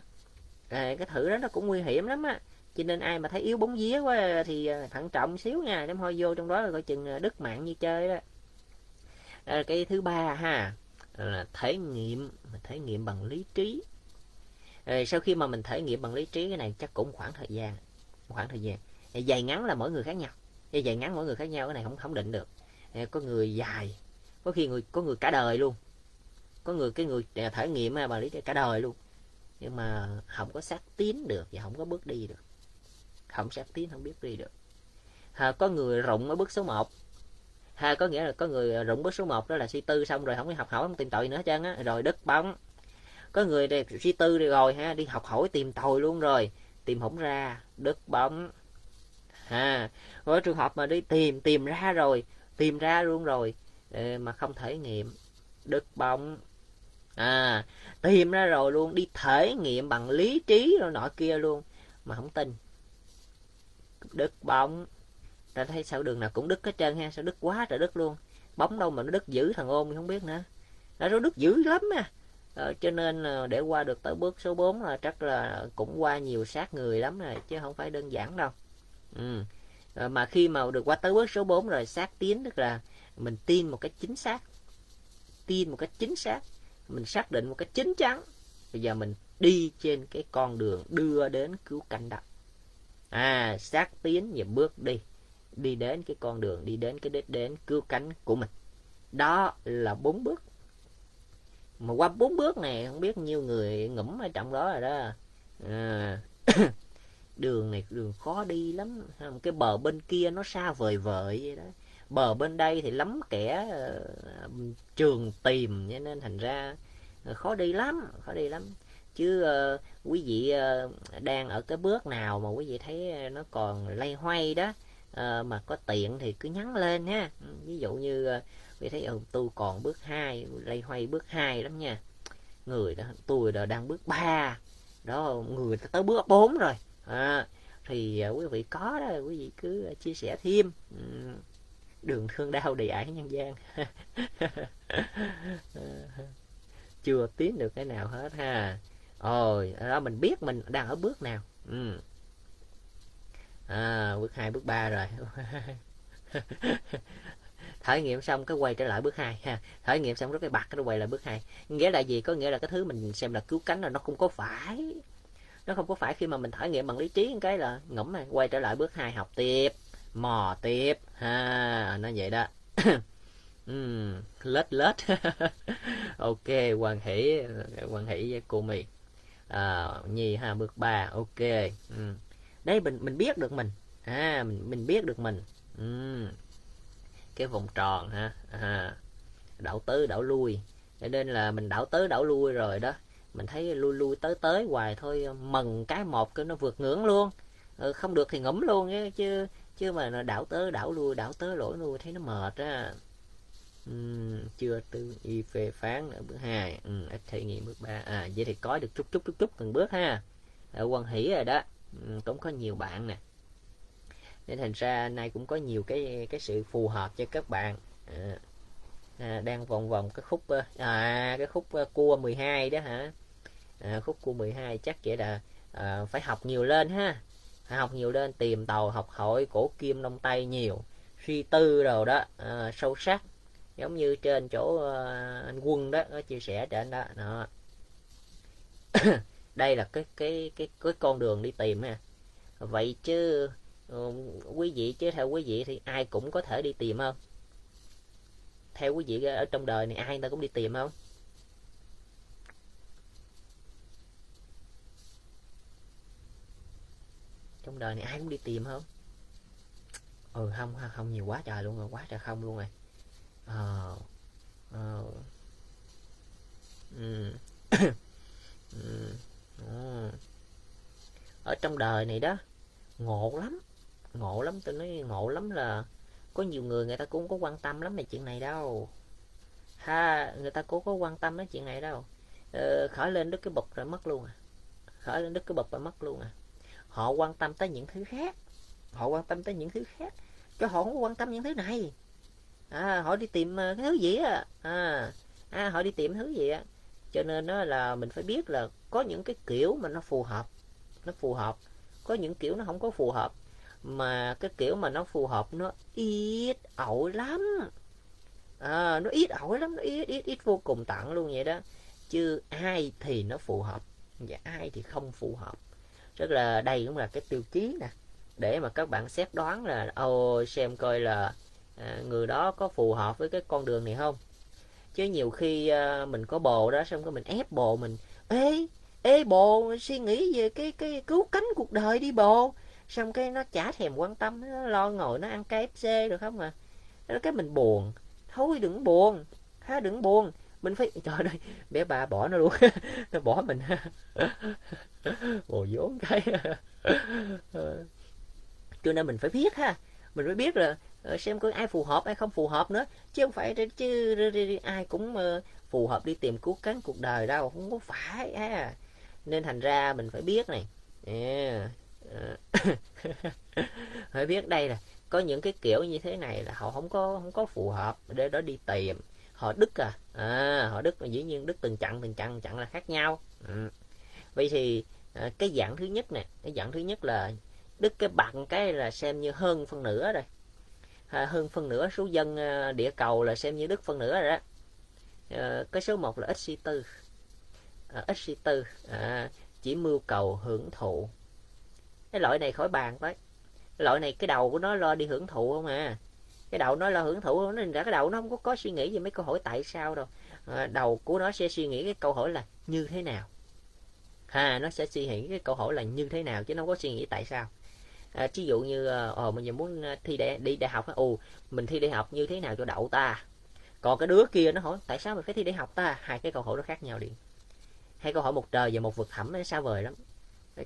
À, cái thử đó nó cũng nguy hiểm lắm á. Cho nên ai mà thấy yếu bóng vía quá thì thận trọng xíu nha. Đem hôi vô trong đó là coi chừng đứt mạng như chơi đó. À, cái thứ ba ha là thể nghiệm thể nghiệm bằng lý trí. Rồi sau khi mà mình thể nghiệm bằng lý trí cái này chắc cũng khoảng thời gian khoảng thời gian. Ờ, dài ngắn là mỗi người khác nhau. Ờ, dài ngắn mỗi người khác nhau cái này không không định được. Có người dài có khi người có người cả đời luôn. Có người cái người thể nghiệm à, bằng lý trí cả đời luôn. Nhưng mà không có xác tiến được và không có bước đi được. Không xác tiến không biết đi được. À, có người rụng ở bước số 1 ha, có nghĩa là có người à, rụng bước số 1 đó là suy tư xong rồi không có học hỏi không tìm tội nữa chân á. Rồi đứt bóng. Có người đi suy tư đi rồi ha, đi học hỏi tìm tòi luôn rồi. Tìm không ra đứt bóng. Ha, có trường hợp mà đi tìm tìm ra rồi, tìm ra luôn rồi. Mà không thể nghiệm đứt bóng. À tìm ra rồi luôn, đi thể nghiệm bằng lý trí rồi nọ kia luôn. Mà không tin đứt bóng ta thấy sao đường nào cũng đứt hết trơn ha sao đứt quá trời đứt luôn. Bóng đâu mà nó đứt dữ thằng ôm không biết nữa. Nó đứt dữ lắm à ờ, cho nên ờ, để qua được tới bước số 4 là chắc là cũng qua nhiều sát người lắm rồi chứ không phải đơn giản đâu. Ừ. ờ, mà khi mà được qua tới bước số 4 rồi sát tiến tức là mình tin một cách chính xác tin một cách chính xác mình xác định một cách chính chắn bây giờ mình đi trên cái con đường đưa đến cứu cánh đó. À xác tiến và bước đi đi đến cái con đường đi đến cái đích đến cứu cánh của mình. Đó là bốn bước. Mà qua bốn bước này không biết nhiều người ngủm ở trong đó rồi đó. À, *coughs* đường này đường khó đi lắm. Cái bờ bên kia nó xa vời vợi vậy đó. Bờ bên đây thì lắm kẻ uh, trường tìm cho nên thành ra ờ, khó đi lắm khó đi lắm. Chứ uh, quý vị uh, đang ở cái bước nào mà quý vị thấy nó còn lay hoay đó à, mà có tiện thì cứ nhắn lên ha. Ừ, ví dụ như ờ, vì thấy ừ, tôi còn bước hai lây hoay bước hai lắm nha. Người đó tôi đã đang bước ba. Đó người ta tới bước bốn rồi. À, thì quý vị có đó quý vị cứ chia sẻ thêm. Ừ, đường thương đau đầy ải nhân gian. *laughs* Chưa tiến được cái nào hết ha. Rồi đó mình biết mình đang ở bước nào. Ừ à, bước hai bước ba rồi. *laughs* Thử nghiệm xong cái quay trở lại bước hai ha. Thử nghiệm xong rất cái bạc nó quay lại bước hai. Nghĩa là gì? Có nghĩa là cái thứ mình xem là cứu cánh là nó không có phải. Nó không có phải khi mà mình thử nghiệm bằng lý trí cái là ngẫm này quay trở lại bước hai học tiếp mò tiếp. Ha nó vậy đó. *coughs* Uhm, lết lết. *laughs* Ok quan hỷ quan hỷ với cô mì. À, nhi ha bước ba ok. Uhm đấy mình mình biết được mình. À mình mình biết được mình. Uhm. cái vòng tròn ha. À, đảo tới đảo lui. Cho nên là mình đảo tới đảo lui rồi đó. Mình thấy lui lui tới tới hoài thôi mừng cái một cái nó vượt ngưỡng luôn. Ừ, không được thì ngẫm luôn chứ chứ mà nó đảo tới đảo lui đảo tới lỗi lui thấy nó mệt á. Uhm, chưa tư y phê phán ở bước hai. Ừ, ít thể nghiệm bước ba. À vậy thì có được chút chút chút chút từng bước ha. Ở quan hỷ rồi đó. Ừ, cũng có nhiều bạn nè. Nên thành ra nay cũng có nhiều cái cái sự phù hợp cho các bạn. À, à, đang vòng vòng cái khúc ờ, à cái khúc ờ, cua 12 đó hả? À, khúc cua 12 chắc vậy là à, phải học nhiều lên ha. Phải học nhiều lên tìm tàu học hỏi cổ kim đông tây nhiều suy tư rồi đó à, sâu sắc. Giống như trên chỗ à, anh quân đó có chia sẻ trên đó đó. *clears throat* Ừ đây là cái cái cái cái con đường đi tìm ha. Vậy chứ quý vị, chứ theo quý vị thì ai cũng có thể đi tìm không? Theo quý vị ở trong đời này ai người ta cũng đi tìm không? Trong đời này ai cũng đi tìm không? Ừ không không nhiều quá trời luôn rồi, quá trời không luôn rồi. Ờ ờ. Ừ. *coughs* ừ. À. ở trong đời này đó ngộ lắm ngộ lắm tôi nói ngộ lắm là có nhiều người người ta cũng có quan tâm lắm về chuyện này đâu. Ha người ta cũng có quan tâm đến chuyện này đâu. Ờ, khởi lên đứt cái bụp rồi mất luôn à. Khởi lên đứt cái bụp rồi mất luôn à. Họ quan tâm tới những thứ khác họ quan tâm tới những thứ khác cho họ không quan tâm những thứ này. À, họ đi tìm ờ, cái thứ gì á? À, à, họ đi tìm thứ gì á? Cho nên đó là mình phải biết là có những cái kiểu mà nó phù hợp nó phù hợp. Có những kiểu nó không có phù hợp mà cái kiểu mà nó phù hợp nó ít ỏi lắm. À, nó ít ỏi lắm nó ít ít ít vô cùng tận luôn vậy đó. Chứ ai thì nó phù hợp và ai thì không phù hợp. Rất là đây cũng là cái tiêu chí nè để mà các bạn xét đoán là ô xem coi là à, người đó có phù hợp với cái con đường này không? Chứ nhiều khi ờ, mình có bồ đó, xong cái mình ép bồ mình, ê ê bồ, suy nghĩ về cái cái cứu cánh cuộc đời đi bồ. Xong cái nó chả thèm quan tâm, nó lo ngồi nó ăn KFC được không à. Cái mình buồn. Thôi đừng buồn. Ha, đừng buồn. Mình phải, trời ơi, *laughs* bé ba bỏ nó luôn. *laughs* Nó bỏ mình. *laughs* Bồ vốn cái. Ờ. Cho nên mình phải biết ha. Mình phải biết là rồi xem coi ai phù hợp ai không phù hợp nữa chứ không phải chứ ai cũng ờ, phù hợp đi tìm cứu cánh cuộc đời đâu không có phải à. nên thành ra mình phải biết này yeah. Ờ. *laughs* phải biết đây là có những cái kiểu như thế này là họ không có không có phù hợp để đó đi tìm họ đức à, à họ đứt dĩ nhiên đức từng chặn từng chặn chặn là khác nhau ừ. vậy thì à, cái dạng thứ nhất nè cái dạng thứ nhất là đức cái bằng cái là xem như hơn phân nửa rồi À, hơn phân nửa số dân à, địa cầu là xem như đức phân nửa rồi đó. Ờ, cái số 1 là XC4 à, XC4 à, chỉ mưu cầu hưởng thụ. Cái loại này khỏi bàn đấy, cái loại này cái đầu của nó lo đi hưởng thụ không à? Cái đầu nó lo hưởng thụ nó ra cái đầu nó không có có suy nghĩ về mấy câu hỏi tại sao đâu. À, đầu của nó sẽ suy nghĩ cái câu hỏi là như thế nào? Ha nó sẽ suy nghĩ cái câu hỏi là như thế nào chứ nó không có suy nghĩ tại sao à, ví dụ như ờ, ờ, mình giờ muốn ờ, thi để đi đại học ồ mình thi đại học như thế nào cho đậu ta? Còn cái đứa kia nó hỏi tại sao mình phải thi đại học ta? Hai cái câu hỏi nó khác nhau liền. Hai câu hỏi một trời và một vực thẳm nó xa vời lắm.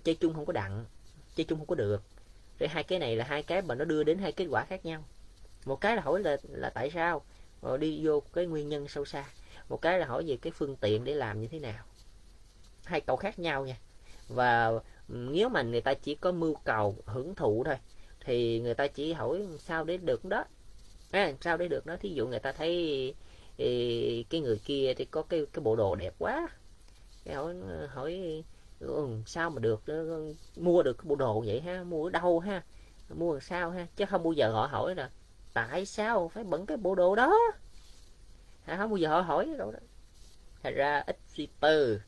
Chơi chung không có đặng chơi chung không có được. Rồi hai cái này là hai cái mà nó đưa đến hai kết quả khác nhau. Một cái là hỏi là là tại sao? Rồi đi vô cái nguyên nhân sâu xa. Một cái là hỏi về cái phương tiện để làm như thế nào. Hai câu khác nhau nha. Và nếu mà người ta chỉ có mưu cầu hưởng thụ thôi thì người ta chỉ hỏi sao để được đó. À, sao để được đó? Thí dụ người ta thấy thì cái người kia thì có cái cái bộ đồ đẹp quá. Cái hỏi hỏi ừ, sao mà được? Ờ, mua được cái bộ đồ vậy ha? Mua ở đâu ha? Mua làm sao ha? Chứ không bao giờ họ hỏi là tại sao phải bận cái bộ đồ đó? À, không bao giờ họ hỏi đâu đó. Thật ra ít suy tư.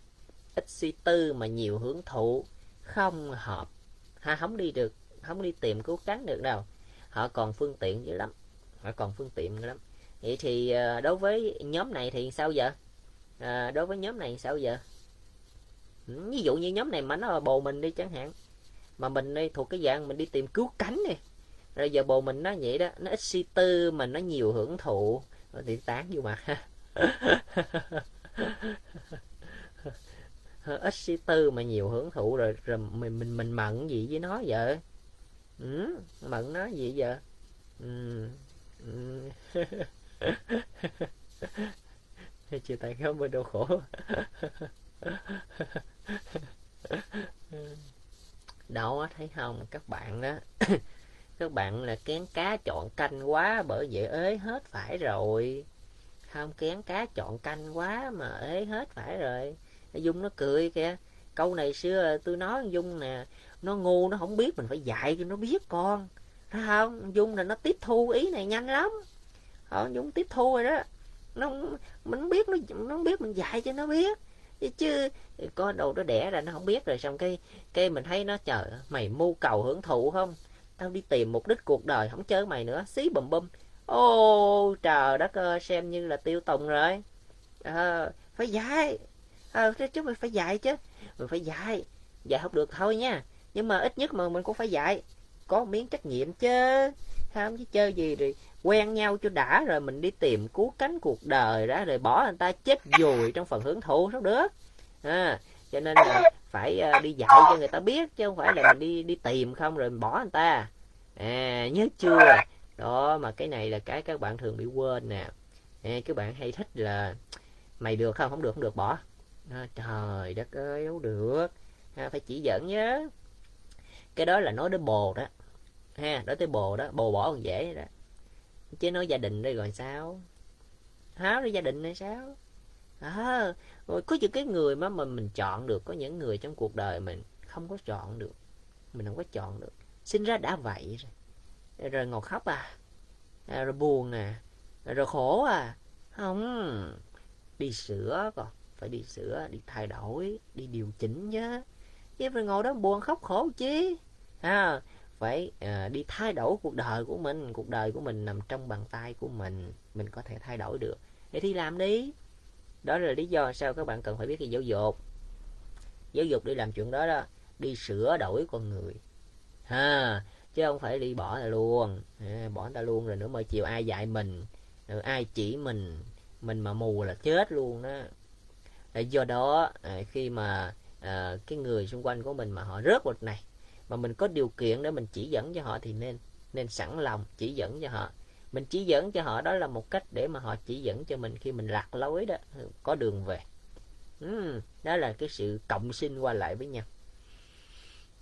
Ít suy tư mà nhiều hưởng thụ không hợp. Ha không đi được không đi tìm cứu cánh được đâu. Họ còn phương tiện dữ lắm họ còn phương tiện dữ lắm. Vậy thì ờ, đối với nhóm này thì sao giờ? À, đối với nhóm này sao giờ? Ví dụ như nhóm này mà nó là bồ mình đi chẳng hạn mà mình đi thuộc cái dạng mình đi tìm cứu cánh này, rồi giờ bồ mình nó vậy đó nó ít suy tư mà nó nhiều hưởng thụ. Thì tán vô mà. *laughs* ít suy tư mà nhiều hưởng thụ rồi rồi mình mình mình mận gì với nó vậy? Ừ, mận nó gì vậy? Ừ. Ừ. chia tay không bên đau khổ. *laughs* Đó thấy không? Các bạn đó *coughs* các bạn là kén cá chọn canh quá bởi vậy ế hết phải rồi. Không kén cá chọn canh quá mà ế hết phải rồi dung nó cười kìa. Câu này xưa tôi nói dung nè nó ngu nó không biết mình phải dạy cho nó biết con. Thấy không? Dung là nó tiếp thu ý này nhanh lắm. Ờ, dung tiếp thu rồi đó. Nó mình không biết nó nó không biết mình dạy cho nó biết. Chứ có đầu nó đẻ ra nó không biết rồi xong cái cái mình thấy nó chờ mày mưu cầu hưởng thụ không? Tao đi tìm mục đích cuộc đời không chơi mày nữa. Xí bùm bùm. Ô trời đất ơi xem như là tiêu tùng rồi. À, phải dạy. Ờ, thế chứ mình phải dạy chứ. Mình phải dạy. Dạy không được thôi nha. Nhưng mà ít nhất mà mình cũng phải dạy. Có miếng trách nhiệm chứ. Không chứ chơi gì rồi quen nhau cho đã rồi mình đi tìm cứu cánh cuộc đời ra rồi bỏ người ta chết dùi trong phần hưởng thụ sao được? À, cho nên là phải ờ, đi dạy cho người ta biết chứ không phải là mình đi đi tìm không rồi mình bỏ người ta. À nhớ chưa? Đó mà cái này là cái các bạn thường bị quên nè. À, các bạn hay thích là mày được không? Không được không được bỏ à, trời đất ơi đâu được. Ha phải chỉ dẫn nhớ. Cái đó là nói đến bồ đó. Ha nói tới bồ đó bồ bỏ còn dễ đó. Chứ nói gia đình đây rồi sao? Háo đi gia đình này sao? À, rồi có những cái người mà mình mình chọn được có những người trong cuộc đời mình không có chọn được. Mình không có chọn được. Sinh ra đã vậy rồi. Rồi ngồi khóc à, à rồi buồn à. Rồi khổ à. Không đi sửa còn phải đi sửa đi thay đổi đi điều chỉnh nhá. Chứ phải ngồi đó buồn khóc khổ chứ ha phải à, đi thay đổi cuộc đời của mình. Cuộc đời của mình nằm trong bàn tay của mình. Mình có thể thay đổi được. Vậy thì làm đi. Đó là lý do sao các bạn cần phải biết cái giáo dục. Giáo dục đi làm chuyện đó đó. Đi sửa đổi con người. Ha chứ không phải đi bỏ ta luôn. À, bỏ ta luôn rồi nữa mà chiều ai dạy mình. Rồi ai chỉ mình. Mình mà mù là chết luôn đó do đó à, khi mà à, cái người xung quanh của mình mà họ rớt vật này mà mình có điều kiện để mình chỉ dẫn cho họ thì nên nên sẵn lòng chỉ dẫn cho họ. Mình chỉ dẫn cho họ đó là một cách để mà họ chỉ dẫn cho mình khi mình lạc lối đó có đường về. Đó là cái sự cộng sinh qua lại với nhau.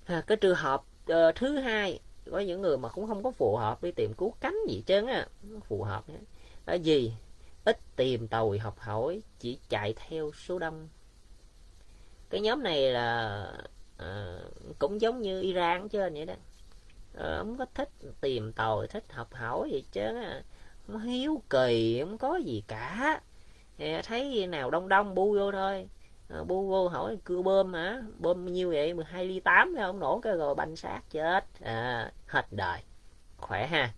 À, cái trường hợp uh, thứ hai có những người mà cũng không có phù hợp đi tìm cứu cánh gì trơn á phù hợp nữa. gì ít tìm tòi học hỏi chỉ chạy theo số đông. Cái nhóm này là à, cũng giống như Iran chứ vậy đó. À, không có thích tìm tòi thích học hỏi gì chứ không hiếu kỳ không có gì cả. À, thấy nào đông đông bu vô thôi. À, bu vô hỏi cưa bơm hả? Bơm nhiêu vậy? 12 ly 8 không nổ cái rồi banh sát chết. À, hết đời. Khỏe ha.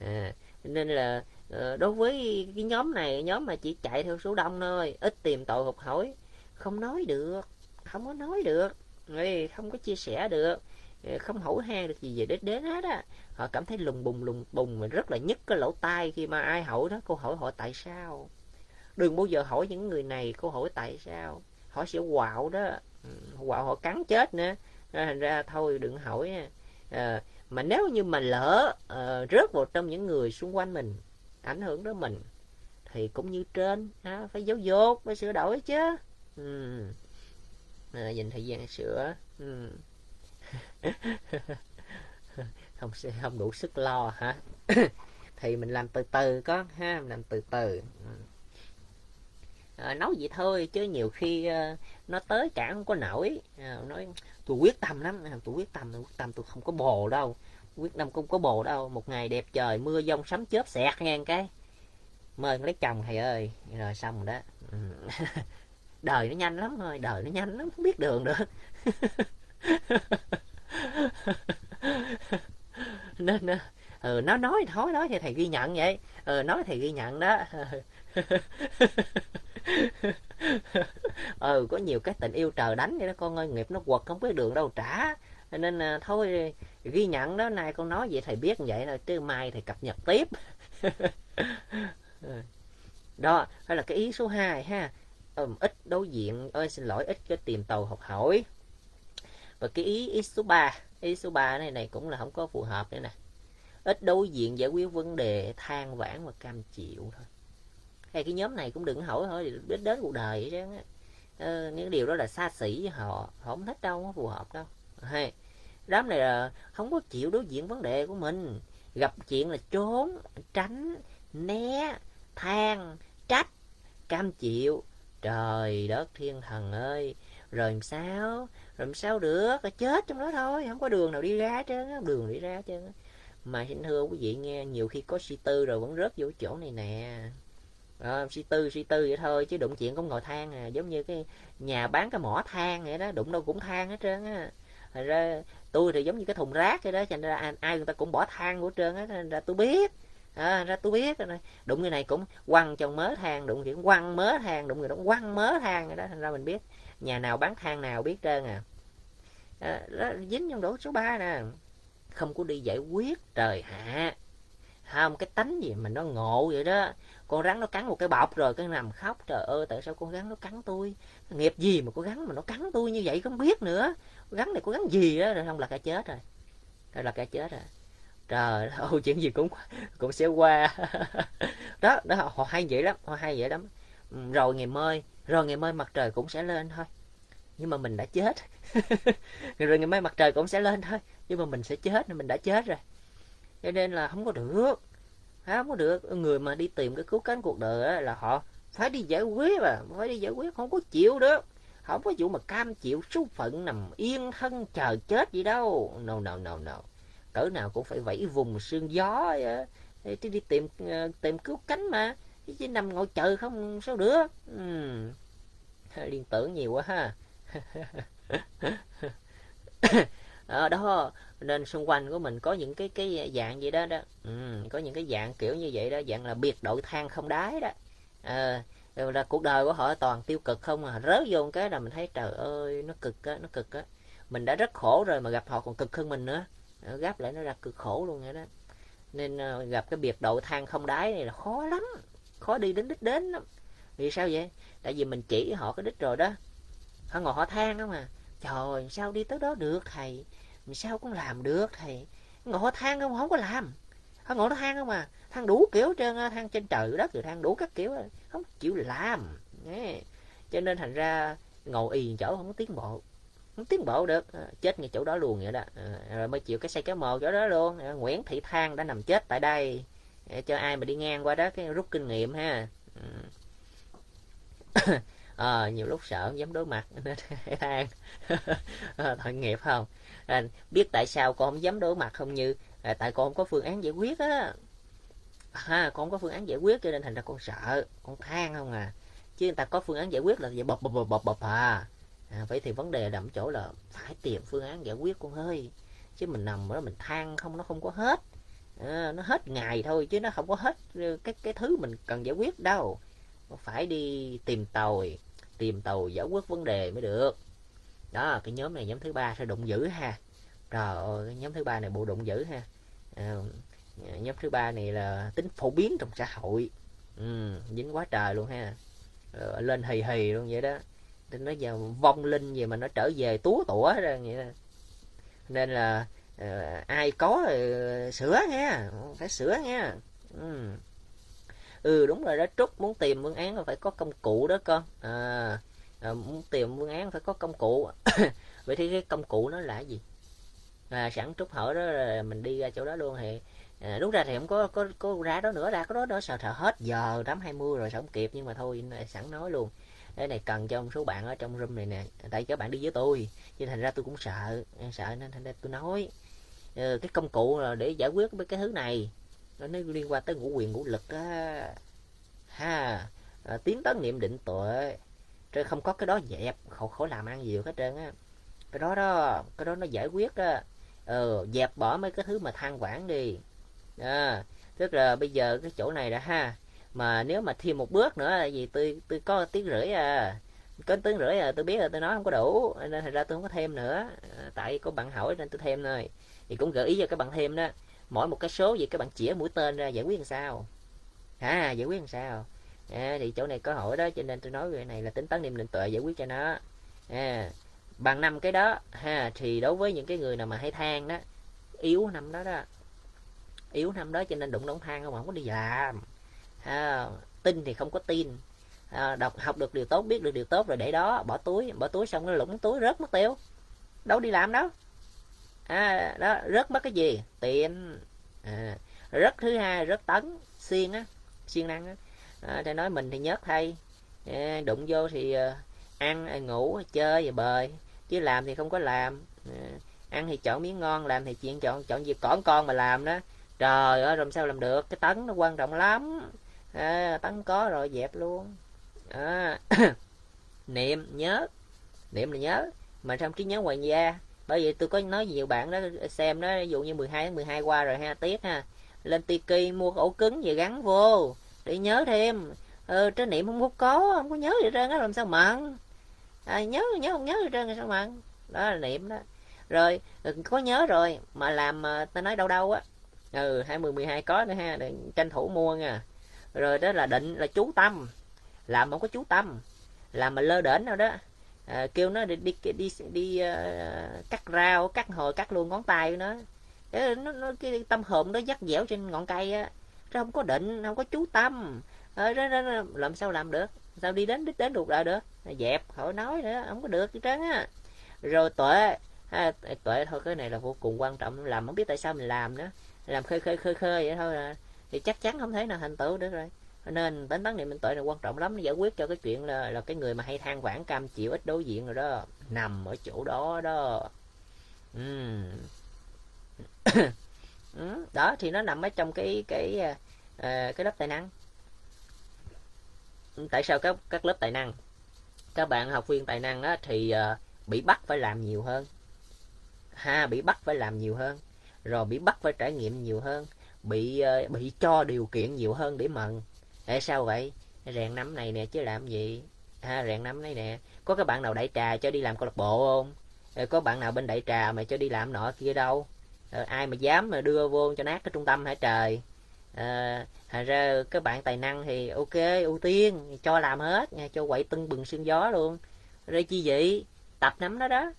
À, nên là Ờ, đối với cái nhóm này nhóm mà chỉ chạy theo số đông thôi ít tìm tội học hỏi không nói được không có nói được không có chia sẻ được không hỏi han được gì về đến đến hết á. Họ cảm thấy lùng bùng lùng bùng mà rất là nhức cái lỗ tai khi mà ai hỏi đó cô hỏi họ tại sao? Đừng bao giờ hỏi những người này cô hỏi tại sao? Họ sẽ quạo đó. Ừ, quạo họ cắn chết nữa. Thành ra thôi đừng hỏi à, mà nếu như mà lỡ à, rớt vào trong những người xung quanh mình ảnh hưởng đến mình thì cũng như trên ha, phải giáo dục phải sửa đổi chứ. Ừ. À, dành thời gian sửa. Ừ. *laughs* không không đủ sức lo hả? *coughs* Thì mình làm từ từ có ha mình làm từ từ. À, nói vậy thôi chứ nhiều khi uh, nó tới cả không có nổi. À, nói tôi quyết tâm lắm tôi quyết tâm tôi quyết tâm tôi không có bồ đâu quyết tâm cũng có bồ đâu một ngày đẹp trời mưa giông sấm chớp xẹt ngang cái. Mời lấy chồng thầy ơi. Rồi xong rồi đó. Ừ. *laughs* Đời nó nhanh lắm thôi đời nó nhanh lắm không biết đường được. *laughs* Nên ừ, nó nói thôi nói thì thầy ghi nhận vậy. Ừ, nói thì ghi nhận đó. *laughs* Ừ có nhiều cái tình yêu trời đánh vậy đó. Con ơi nghiệp nó quật không biết đường đâu trả. Nên à, thôi ghi nhận đó nay con nói vậy thầy biết vậy rồi chứ mai thầy cập nhật tiếp. *laughs* Đó hay là cái ý số 2 ha. Um, ít đối diện ơi xin lỗi ít cái tìm tàu học hỏi. Và cái ý, ý số 3 ý số 3 này này cũng là không có phù hợp nữa nè. Ít đối diện giải quyết vấn đề than vãn và cam chịu thôi. Hay cái nhóm này cũng đừng hỏi thôi đến đến cuộc đời vậy chứ ờ, những điều đó là xa xỉ với họ họ không thích đâu không phù hợp đâu. Hay đám này là không có chịu đối diện vấn đề của mình. Gặp chuyện là trốn tránh né than trách cam chịu. Trời đất thiên thần ơi. Rồi làm sao? Rồi làm sao được? Rồi chết trong đó thôi không có đường nào đi ra chứ đường đi ra chứ mà xin thưa quý vị nghe nhiều khi có si tư rồi vẫn rớt vô chỗ này nè. À, suy tư suy tư vậy thôi chứ đụng chuyện cũng ngồi than à giống như cái nhà bán cái mỏ than vậy đó đụng đâu cũng than hết trơn á. Thành ra tôi thì giống như cái thùng rác vậy đó thành ra ai, ai người ta cũng bỏ than của trơn á thành ra tôi biết. À, ra tôi biết rồi đụng người này cũng quăng trong mớ than đụng chuyện quăng mớ than đụng người đó quăng mớ than rồi đó thành ra mình biết. Nhà nào bán than nào biết trơn à, à đó, dính trong đổ số 3 nè. Không có đi giải quyết trời hạ. Không cái tánh gì mà nó ngộ vậy đó. Con rắn nó cắn một cái bọc rồi cái nằm khóc trời ơi tại sao con rắn nó cắn tôi? Nghiệp gì mà con rắn mà nó cắn tôi như vậy không biết nữa gắn này có gắn gì đó rồi không là cả chết rồi. Rồi là cả chết rồi. Trời *laughs* ơi chuyện gì cũng cũng sẽ qua. *laughs* Đó đó, họ hay vậy lắm, họ hay vậy lắm. Ừ, rồi ngày mai, rồi ngày mai mặt trời cũng sẽ lên thôi. Nhưng mà mình đã chết. *laughs* Rồi ngày mai mặt trời cũng sẽ lên thôi. Nhưng mà mình sẽ chết, mình đã chết rồi. Cho nên là không có được. Không có được. Người mà đi tìm cái cứu cánh cuộc đời là họ phải đi giải quyết mà. Phải đi giải quyết, không có chịu được không có vụ mà cam chịu số phận nằm yên thân chờ chết gì đâu. No no no no. Cỡ nào cũng phải vẫy vùng sương gió ờ, để đi tìm ờ, tìm cứu cánh mà. Chứ nằm ngồi chờ không sao được? Ừ. *laughs* liên tưởng nhiều quá ha. Ở *laughs* ờ, đó nên xung quanh của mình có những cái cái dạng gì đó đó. Ừ, có những cái dạng kiểu như vậy đó dạng là biệt đội than không đáy đó. À, rồi là cuộc đời của họ toàn tiêu cực không à. Rớt vô một cái là mình thấy, trời ơi, nó cực á, nó cực á. Mình đã rất khổ rồi mà gặp họ còn cực hơn mình nữa. Gáp lại nó ra cực khổ luôn vậy đó. Nên ờ, gặp cái biệt đội than không đáy này là khó lắm, khó đi đến đích đến lắm. Vì sao vậy? Tại vì mình chỉ họ cái đích rồi đó. Họ ngồi họ than đó mà trời sao đi tới đó được thầy? Sao cũng làm được thầy? Ngồi họ than không không có làm. Họ ngồi nó than không mà than đủ kiểu trơn than trên trời đất rồi than đủ các kiểu không chịu làm Nghe. cho nên thành ra ngồi y chỗ không có tiến bộ không tiến bộ được. À, chết ngay chỗ đó luôn vậy đó. À, rồi mới chịu cái xây cái mồ chỗ đó luôn. À, Nguyễn Thị Thang đã nằm chết tại đây. Cho ai mà đi ngang qua đó cái rút kinh nghiệm ha. À, *coughs* nhiều lúc sợ không dám đối mặt. *laughs* Nên than *laughs* ờ, tội nghiệp không? À, biết tại sao con không dám đối mặt không như à, tại con không có phương án giải quyết á ha con có phương án giải quyết cho nên thành ra con sợ con than không à. Chứ người ta có phương án giải quyết là vậy bập bập bập bập à. À, vậy thì vấn đề nằm chỗ là phải tìm phương án giải quyết con ơi. Chứ mình nằm đó mình than không nó không có hết. À, nó hết ngày thôi chứ nó không có hết cái cái thứ mình cần giải quyết đâu. Phải đi tìm tòi tìm tòi giải quyết vấn đề mới được. Đó cái nhóm này nhóm thứ ba sẽ đụng dữ ha. Trời ơi cái nhóm thứ ba này bộ đụng dữ ha. À, nhóm thứ ba này là tính phổ biến trong xã hội. Ừ, dính quá trời luôn ha. À, lên hì hì luôn vậy đó. Nó giờ vong linh gì mà nó trở về túa tủa ra vậy đó. nên là uh, ai có uh, sửa nha phải sửa nha. Ừ. ừ đúng rồi đó trúc muốn tìm phương án phải có công cụ đó con. À, à, muốn tìm phương án phải có công cụ. *coughs* Vậy thì cái công cụ nó là gì? À, sẵn trúc hỏi đó là mình đi ra chỗ đó luôn thì à, đúng ra thì không có có có ra đó nữa ra có đó đó sợ thợ hết giờ tám hai mươi rồi sao không kịp nhưng mà thôi sẵn nói luôn. Cái này cần cho một số bạn ở trong room này nè tại các bạn đi với tôi cho thành ra tôi cũng sợ sợ nên thành ra tôi nói. Ừ, cái công cụ là để giải quyết với cái thứ này nó liên quan tới ngũ quyền ngũ lực á. Ha à, tiến tấn niệm định tuệ chứ không có cái đó dẹp khổ khổ làm ăn gì hết trơn á. Cái đó đó cái đó nó giải quyết á. Ừ, dẹp bỏ mấy cái thứ mà than quản đi à, tức là bây giờ cái chỗ này đã ha. Mà nếu mà thêm một bước nữa là gì? Tôi tôi có tiếng rưỡi à. Có tiếng rưỡi à tôi biết là tôi nói không có đủ. Nên thành ra tôi không có thêm nữa. À, tại có bạn hỏi nên tôi thêm thôi. Thì cũng gợi ý cho các bạn thêm đó. Mỗi một cái số gì các bạn chĩa mũi tên ra giải quyết làm sao? À giải quyết làm sao? À, thì chỗ này có hỏi đó cho nên tôi nói cái này là tính toán niệm định tuệ giải quyết cho nó. À, bằng năm cái đó ha thì đối với những cái người nào mà hay than đó yếu năm đó đó yếu năm đó cho nên đụng đóng than không không có đi làm. À, tin thì không có tin. À, đọc học được điều tốt biết được điều tốt rồi để đó bỏ túi bỏ túi xong nó lũng túi rớt mất tiêu. Đâu đi làm đâu. À, đó rớt mất cái gì? Tiền. À, rớt thứ hai rớt tấn xiên á siêng năng á. À, thầy nói mình thì nhớt thay. À, đụng vô thì à, ăn à, ngủ à, chơi và bời. Chứ làm thì không có làm. À, ăn thì chọn miếng ngon làm thì chuyện chọn chọn việc cỏn con mà làm đó trời ơi làm sao làm được? Cái tấn nó quan trọng lắm. À, tấn có rồi dẹp luôn. À, *coughs* niệm nhớ. Niệm là nhớ. Mà trong trí nhớ ngoài da bởi vì tôi có nói nhiều bạn đó xem đó ví dụ như 12 tháng 12 qua rồi ha tiết ha. Lên tiki mua ổ cứng về gắn vô để nhớ thêm. Ừ, ờ, trái niệm không có có không có nhớ gì trơn á làm sao mặn? À, nhớ nhớ không nhớ gì trơn sao mặn? Đó là niệm đó. Rồi ừ, có nhớ rồi mà làm à, ta nói đâu đâu á ừ hai mười mười hai có nữa ha để tranh thủ mua nha. Rồi đó là định là chú tâm. Làm không có chú tâm làm mà lơ đễnh đâu đó. À, kêu nó đi đi đi, đi, đi uh, cắt rau cắt hồi cắt luôn ngón tay của nó. Nó, nó cái tâm hồn nó dắt dẻo trên ngọn cây á. Nó không có định không có chú tâm. Ờ, à, đó, đó, đó, làm sao làm được? Sao đi đến đích đến được lại được? Dẹp khỏi nói nữa không có được chứ trơn á. Rồi tuệ à, tuệ thôi cái này là vô cùng quan trọng làm không biết tại sao mình làm nữa làm khơi khơi khơi khơi vậy thôi à. Thì chắc chắn không thể nào thành tựu được rồi. Nên tính toán niệm minh tuệ là quan trọng lắm giải quyết cho cái chuyện là là cái người mà hay than vãn cam chịu ít đối diện rồi đó nằm ở chỗ đó đó. Uhm. *coughs* đó thì nó nằm ở trong cái cái uh, cái lớp tài năng. Tại sao các các lớp tài năng các bạn học viên tài năng á, thì uh, bị bắt phải làm nhiều hơn. Ha bị bắt phải làm nhiều hơn rồi bị bắt phải trải nghiệm nhiều hơn bị ờ, bị cho điều kiện nhiều hơn để mần tại sao vậy? Rèn nắm này nè chứ làm gì? Ha rèn nắm này nè có các bạn nào đại trà cho đi làm câu lạc bộ không? Ờ, có bạn nào bên đại trà mà cho đi làm nọ kia đâu? Ờ, ai mà dám mà đưa vô cho nát cái trung tâm hả trời? À, thành ra các bạn tài năng thì ok ưu tiên cho làm hết nha cho quậy tưng bừng sương gió luôn. Rồi chi vậy? Tập nắm đó đó.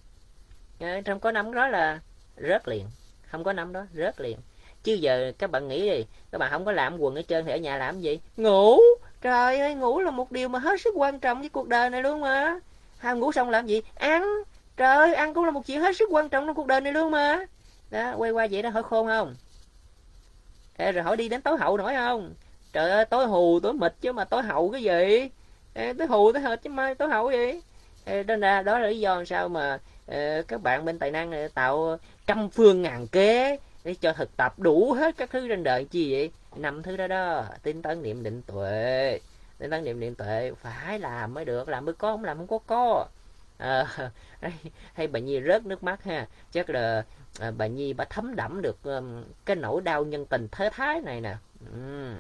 À, trong có nắm đó là rớt liền không có nắm đó rớt liền. Chứ giờ các bạn nghĩ đi các bạn không có làm quần ở trên thì ở nhà làm gì? Ngủ! Trời ơi ngủ là một điều mà hết sức quan trọng với cuộc đời này luôn mà. Không ngủ xong làm gì? Ăn! Trời ơi ăn cũng là một chuyện hết sức quan trọng trong cuộc đời này luôn mà. Đó quay qua vậy đó hỏi khôn không? Ê, rồi hỏi đi đến tối hậu nổi không? Trời ơi tối hù tối mịt chứ mà tối hậu cái gì? Ê, tối hù tối hệt chứ mai tối hậu gì Ê, đó là đó là lý do sao mà Ờ, các bạn bên tài năng ờ, tạo trăm phương ngàn kế để cho thực tập đủ hết các thứ trên đời chi vậy? Năm thứ đó đó tinh tấn niệm định tuệ. Tinh tấn niệm định tuệ phải làm mới được làm mới có không làm không có có. À, *laughs* hay, hay bà nhi rớt nước mắt ha. Chắc là à, bà nhi bà thấm đẫm được um, cái nỗi đau nhân tình thế thái này nè. Uhm.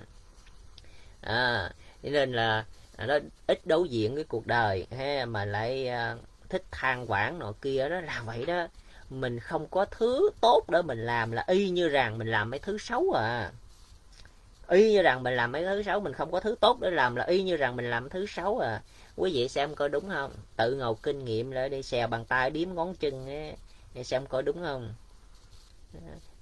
à nên là à, nó ít đối diện với cuộc đời ha mà lại uh, thích than quản nọ kia đó là vậy đó. Mình không có thứ tốt để mình làm là y như rằng mình làm mấy thứ xấu à. Y như rằng mình làm mấy thứ xấu, mình không có thứ tốt để làm là y như rằng mình làm thứ xấu à. Quý vị xem coi đúng không? Tự ngầu kinh nghiệm lại đi, xè bằng tay điếm ngón chân ấy. xem coi đúng không?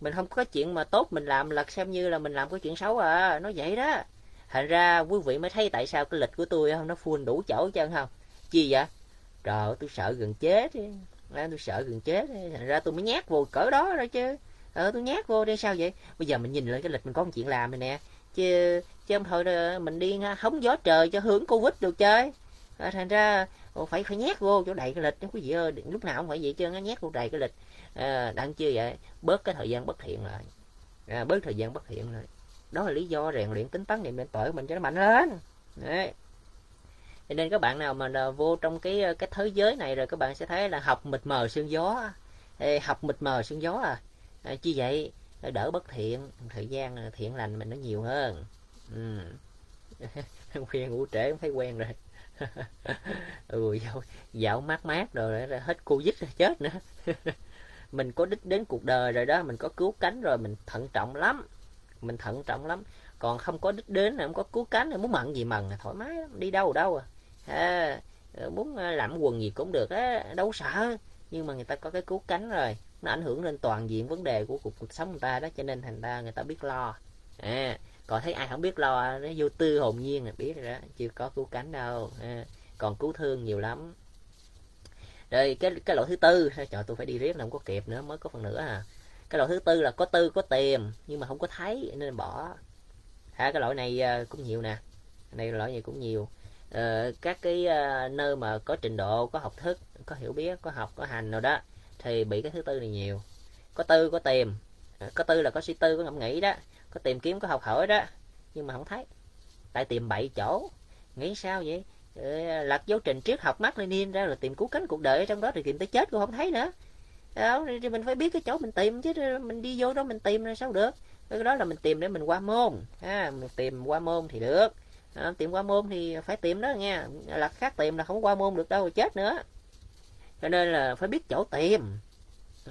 Mình không có chuyện mà tốt mình làm là xem như là mình làm cái chuyện xấu à. Nó vậy đó. Thành ra quý vị mới thấy tại sao cái lịch của tôi không, nó full đủ chỗ chân không? Chi vậy? Trời ơi tôi sợ gần chết ra tôi sợ gần chết thành ra tôi mới nhát vô cỡ đó rồi chứ. Ờ tôi nhát vô đây sao vậy? Bây giờ mình nhìn lại cái lịch mình có một chuyện làm này nè. Chứ chứ không thôi mình đi hóng gió trời cho hưởng covid được chơi. À, thành ra phải phải nhét vô chỗ đầy cái lịch. Quý vị ơi lúc nào cũng phải vậy chứ nó nhét vô đầy cái lịch. Ờ, à, đặng chưa vậy bớt cái thời gian bất thiện lại. À, bớt thời gian bất thiện lại. Đó là lý do rèn luyện tính tấn niệm định của mình cho nó mạnh lên. Đấy cho nên các bạn nào mà vô trong cái ờ, cái thế giới này rồi các bạn sẽ thấy là học mịt mờ sương gió học mịt mờ sương gió à, à chi vậy? Đỡ bất thiện. Thời gian ờ, thiện lành mình nó nhiều hơn. Ừ. *laughs* quen ngủ trễ thấy quen rồi. *laughs* Ừ dạo, dạo mát mát rồi hết covid rồi chết nữa. *laughs* Mình có đích đến cuộc đời rồi đó mình có cứu cánh rồi mình thận trọng lắm. Mình thận trọng lắm. Còn không có đích đến không có cứu cánh muốn mận gì mần thoải mái đi đâu đâu à à, muốn ờ, làm quần gì cũng được á đâu sợ. Nhưng mà người ta có cái cứu cánh rồi nó ảnh hưởng lên toàn diện vấn đề của cuộc, cuộc sống người ta đó cho nên thành ra người ta biết lo. À, còn thấy ai không biết lo nó vô tư hồn nhiên là biết rồi đó chưa có cứu cánh đâu. À, còn cứu thương nhiều lắm. Rồi cái cái loại thứ tư trời tôi phải đi riết là không có kịp nữa mới có phần nữa à. Cái loại thứ tư là có tư có tiền nhưng mà không có thấy nên bỏ. Ha cái loại này cũng nhiều nè. Này loại này cũng nhiều. Ờ, các cái uh, nơi mà có trình độ có học thức có hiểu biết có học có hành nào đó thì bị cái thứ tư này nhiều. Có tư có tìm. Ờ, có tư là có suy tư có ngẫm nghĩ đó. Có tìm kiếm có học hỏi đó. Nhưng mà không thấy. Tại tìm bậy chỗ. Nghĩ sao vậy? Lật dấu trình triết học mắt Lenin ra rồi tìm cứu cánh cuộc đời ở trong đó thì tìm tới chết cũng không thấy nữa. Đó, thì mình phải biết cái chỗ mình tìm chứ mình đi vô đó mình tìm là sao được? Cái đó là mình tìm để mình qua môn. Ha mình tìm qua môn thì được à, tiệm qua môn thì phải tiệm đó nha. Là khác tiệm là không qua môn được đâu chết nữa. Cho nên là phải biết chỗ tìm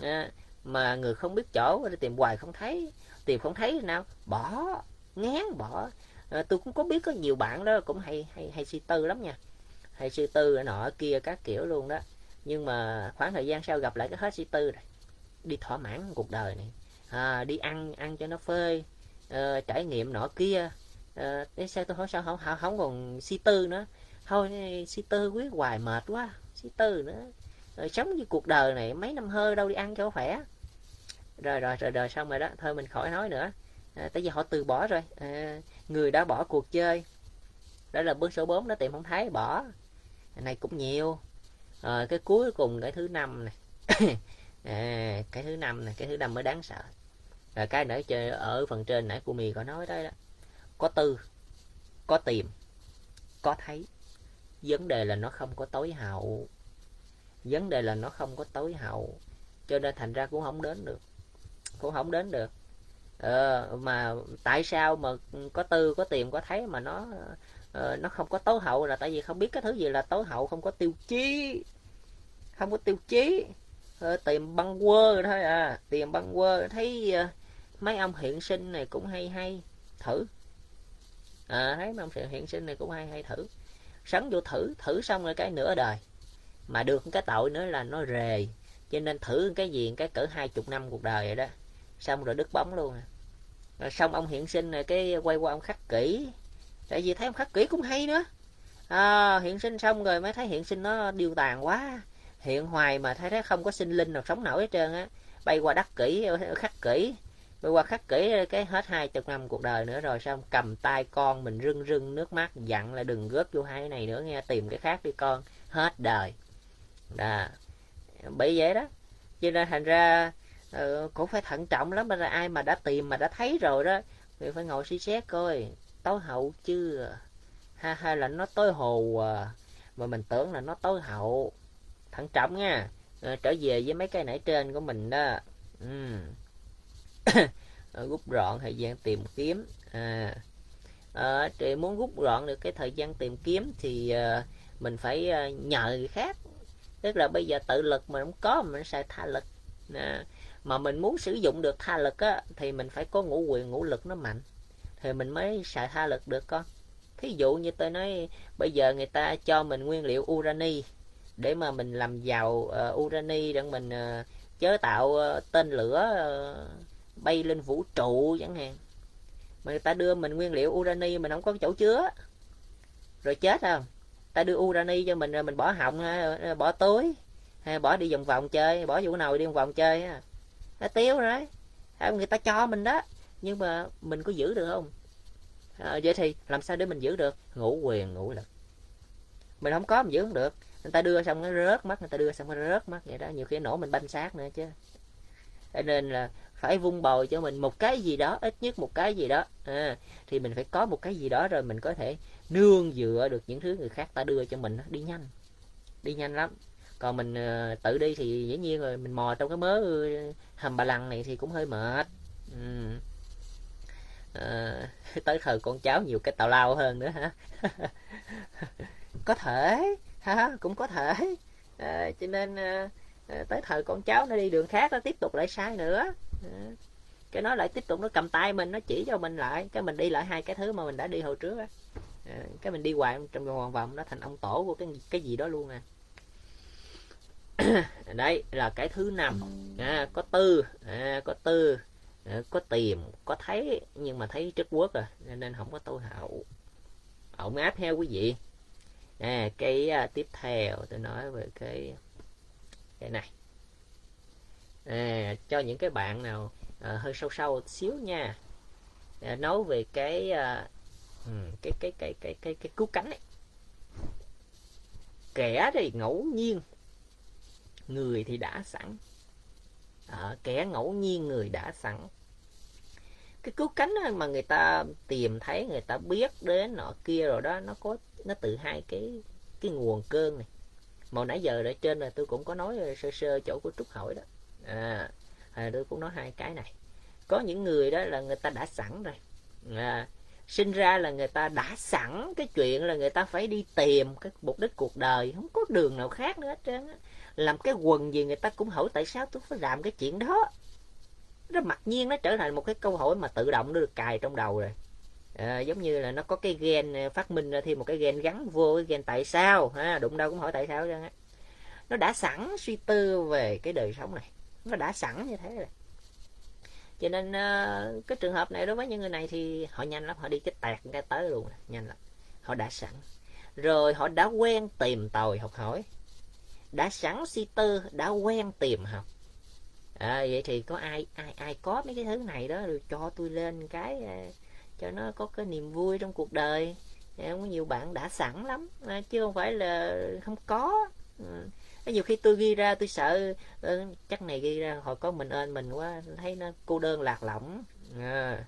à, mà người không biết chỗ đi tìm hoài không thấy. Tìm không thấy nào? Bỏ ngán bỏ. À, tôi cũng có biết có nhiều bạn đó cũng hay hay hay suy tư lắm nha. Hay suy tư nọ kia các kiểu luôn đó. Nhưng mà khoảng thời gian sau gặp lại cái hết suy tư rồi. Đi thỏa mãn cuộc đời này. À, đi ăn ăn cho nó phơi. À, trải nghiệm nọ kia à, sao tôi hỏi sao không không, không còn si tư nữa. Thôi si tư quyết hoài mệt quá si tư nữa. Rồi sống như cuộc đời này mấy năm hơi đâu đi ăn cho khỏe. Rồi rồi rồi rồi xong rồi đó. Thôi mình khỏi nói nữa. À, tại vì họ từ bỏ rồi. À, người đã bỏ cuộc chơi. Đó là bước số 4 đó tìm không thấy bỏ. Này cũng nhiều. Rồi cái cuối cùng cái thứ năm này. À, *coughs* cái thứ năm này cái thứ năm mới đáng sợ. Rồi cái nãy chơi ở phần trên nãy của mì có nói tới đó có tư có tìm có thấy. Vấn đề là nó không có tối hậu. Vấn đề là nó không có tối hậu. Cho nên thành ra cũng không đến được. Cũng không đến được. Ờ, mà tại sao mà có tư có tìm có thấy mà nó ờ, nó không có tối hậu là tại vì không biết cái thứ gì là tối hậu không có tiêu chí. Không có tiêu chí. Ờ, tìm băng quơ thôi à. Tìm băng quơ. Thấy ờ, mấy ông hiện sinh này cũng hay hay. Thử à, thấy mà ông hiện sinh này cũng hay hay thử. Sắn vô thử thử xong rồi cái nửa đời. Mà được cái tội nữa là nó rề. Cho nên thử cái gì cái cỡ hai chục năm cuộc đời vậy đó. Xong rồi đứt bóng luôn à. rồi xong ông hiện sinh này cái quay qua ông khắc kỹ tại vì thấy ông khắc kỹ cũng hay nữa. À, hiện sinh xong rồi mới thấy hiện sinh nó điêu tàn quá. Hiện hoài mà thấy thấy không có sinh linh nào sống nổi hết trơn á. Bay qua đắc kỹ khắc kỹ bay qua khắc kỹ cái hết hai chục năm cuộc đời nữa rồi xong cầm tay con mình rưng rưng nước mắt dặn là đừng góp vô hai cái này nữa nghe tìm cái khác đi con hết đời. Đó bởi vậy đó. Cho nên thành ra uh, cũng phải thận trọng lắm mà ai mà đã tìm mà đã thấy rồi đó thì phải ngồi suy xét coi tối hậu chưa? Ha hay là nó tối hồ à, mà mình tưởng là nó tối hậu. Thận trọng nha. À, trở về với mấy cái nãy trên của mình đó. Ừ. *coughs* rút gọn thời gian tìm kiếm. À, à, thì muốn rút gọn được cái thời gian tìm kiếm thì à, mình phải à, nhờ người khác. Tức là bây giờ tự lực mà không có mình xài tha lực. À, mà mình muốn sử dụng được tha lực á thì mình phải có ngũ quyền ngũ lực nó mạnh. Thì mình mới xài tha lực được con. Thí dụ như tôi nói bây giờ người ta cho mình nguyên liệu urani để mà mình làm giàu uh, urani để mình uh, chế tạo uh, tên lửa uh, bay lên vũ trụ chẳng hạn. Mà người ta đưa mình nguyên liệu urani mình không có chỗ chứa. Rồi chết không? Ta đưa urani cho mình rồi mình bỏ họng bỏ túi hay bỏ đi vòng vòng chơi bỏ vô nồi đi vòng vòng chơi nó tiêu rồi người ta cho mình đó. Nhưng mà mình có giữ được không? À, vậy thì làm sao để mình giữ được? Ngủ quyền ngủ lực. Mình không có mình giữ không được. Người ta đưa xong nó rớt mắt người ta đưa xong nó rớt mắt vậy đó. Nhiều khi nổ mình banh xác nữa chứ. Cho nên là phải vung bồi cho mình một cái gì đó ít nhất một cái gì đó. À, thì mình phải có một cái gì đó rồi mình có thể nương dựa được những thứ người khác ta đưa cho mình đi nhanh đi nhanh lắm. Còn mình ờ, tự đi thì dĩ nhiên rồi mình mò trong cái mớ ờ, hầm bà lằng này thì cũng hơi mệt. Ừ. à, *laughs* tới thời con cháu nhiều cái tào lao hơn nữa hả? *laughs* Có thể ha cũng có thể. À, cho nên à, tới thời con cháu nó đi đường khác nó tiếp tục lại sai nữa cái nó lại tiếp tục nó cầm tay mình nó chỉ cho mình lại. Cái mình đi lại hai cái thứ mà mình đã đi hồi trước á. Ờ, cái mình đi hoài trong vòng vòng nó thành ông tổ của cái cái gì đó luôn nè à. *coughs* đấy là cái thứ năm. À, có tư à, có tư à, có tìm có thấy nhưng mà thấy trước quốc à nên không có tu hậu. Ổng áp theo quý vị. À, cái à, tiếp theo tôi nói về cái cái này à, cho những cái bạn nào à, hơi sâu sâu xíu nha. À, nói về cái à, ừ, cái cái cái cái cái cái cứu cánh ấy. Kẻ thì ngẫu nhiên người thì đã sẵn. À, kẻ ngẫu nhiên người đã sẵn. Cái cứu cánh mà người ta tìm thấy người ta biết đến nọ kia rồi đó nó có nó từ hai cái cái nguồn cơn này. Mà nãy giờ ở trên là tôi cũng có nói sơ sơ chỗ của trúc hỏi đó à, à tôi cũng nói hai cái này. Có những người đó là người ta đã sẵn rồi. À, sinh ra là người ta đã sẵn cái chuyện là người ta phải đi tìm cái mục đích cuộc đời. Không có đường nào khác nữa hết trơn á. Làm cái quần gì người ta cũng hỏi tại sao tôi phải làm cái chuyện đó. Nó mặc nhiên nó trở thành một cái câu hỏi mà tự động nó được cài trong đầu rồi. À, giống như là nó có cái gen à, phát minh ra thêm một cái gen gắn vô cái gen tại sao. Ha đụng đâu cũng hỏi tại sao á. Nó đã sẵn suy tư về cái đời sống này nó đã sẵn như thế rồi. Cho nên ờ, cái trường hợp này đối với những người này thì họ nhanh lắm họ đi cái tẹt cái tới luôn nhanh lắm. Họ đã sẵn. Rồi họ đã quen tìm tòi học hỏi. Đã sẵn suy tư đã quen tìm học. À, vậy thì có ai ai ai có mấy cái thứ này đó rồi cho tôi lên cái ờ, cho nó có cái niềm vui trong cuộc đời. Dạ, có nhiều bạn đã sẵn lắm. Ờ, chứ không phải là không có. Ừ nhiều khi tôi ghi ra tôi sợ ờ, chắc này ghi ra hồi có mình ơn mình quá thấy nó cô đơn lạc lõng. À.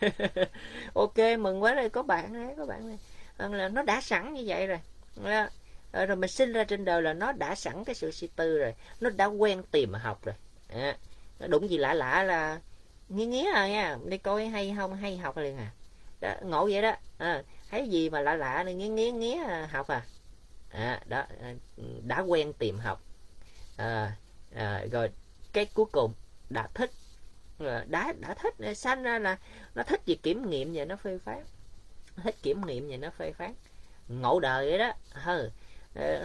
*laughs* ok mừng quá rồi có bạn đấy có bạn này. Ờ, là nó đã sẵn như vậy rồi. À, rồi mình sinh ra trên đời là nó đã sẵn cái sự suy tư rồi nó đã quen tìm học rồi. À, đúng gì lạ lạ là nghe nghe à nha đi coi hay không hay học liền à. Đó, ngộ vậy đó. À, thấy gì mà lạ lạ này nghe nghe nghe à, học à à đó à, đã quen tìm học. À, à, rồi cái cuối cùng đã thích à, đã đã thích à, sanh ra là nó thích gì kiểm nghiệm và nó phê phán. Thích kiểm nghiệm và nó phê phán. Ngộ đời vậy đó. Hừ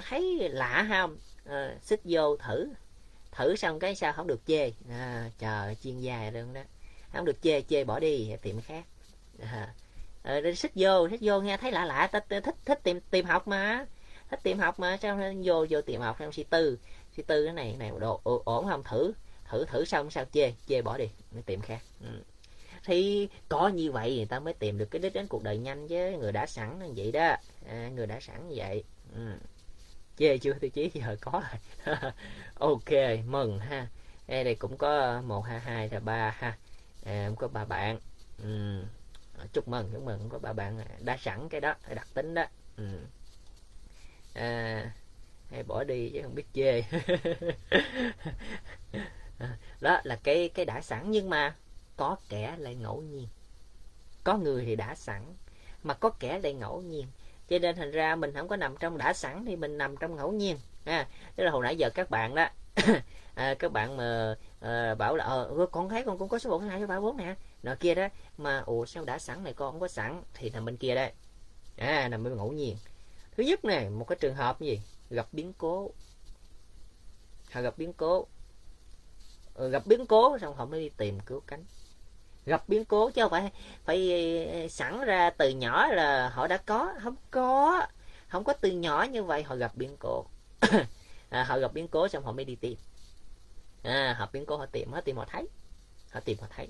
thấy lạ không? À, xích vô thử. Thử xong cái sao không được chê. À, chờ chuyên gia luôn đó. Không được chê chê bỏ đi tìm khác. À, à, xích vô xích vô nghe thấy lạ lạ ta thích thích tìm tìm học mà thích tìm học mà sao vô vô tìm học em suy tư. Suy tư cái này này đồ ổn không? Thử thử thử xong sao chê chê bỏ đi. Mới tìm khác. Ừ. thì có như vậy người ta mới tìm được cái đích đến cuộc đời nhanh chứ. Người đã sẵn như vậy đó. À, người đã sẵn như vậy. Ừ. chê chưa? Tiêu chí giờ có rồi. *laughs* Ok mừng ha. Đây, đây cũng có một hai hai là ba ha. À, cũng có ba bạn. Ừ. chúc mừng chúc mừng. Có ba bạn đã sẵn cái đó đặc tính đó. Ừ à, hay bỏ đi chứ không biết chê. *laughs* Đó là cái cái đã sẵn nhưng mà có kẻ lại ngẫu nhiên. Có người thì đã sẵn mà có kẻ lại ngẫu nhiên. Cho nên thành ra mình không có nằm trong đã sẵn thì mình nằm trong ngẫu nhiên à, tức là hồi nãy giờ các bạn đó *coughs* à, các bạn mà à, bảo là ờ con thấy con cũng có số bốn hai số ba bốn nè. Nọ kia đó mà ủa sao đã sẵn này con không có sẵn? Thì nằm bên kia đây. À nằm bên ngẫu nhiên thứ nhất này một cái trường hợp gì? Gặp biến cố. Họ gặp biến cố. Ừ, gặp biến cố xong họ mới đi tìm cứu cánh. Gặp biến cố chứ không phải phải ờ, sẵn ra từ nhỏ là họ đã có. Không có. Không có từ nhỏ như vậy họ gặp biến cố. *coughs* À, họ gặp biến cố xong họ mới đi tìm. À, họ biến cố họ tìm họ tìm họ thấy. Họ tìm họ thấy.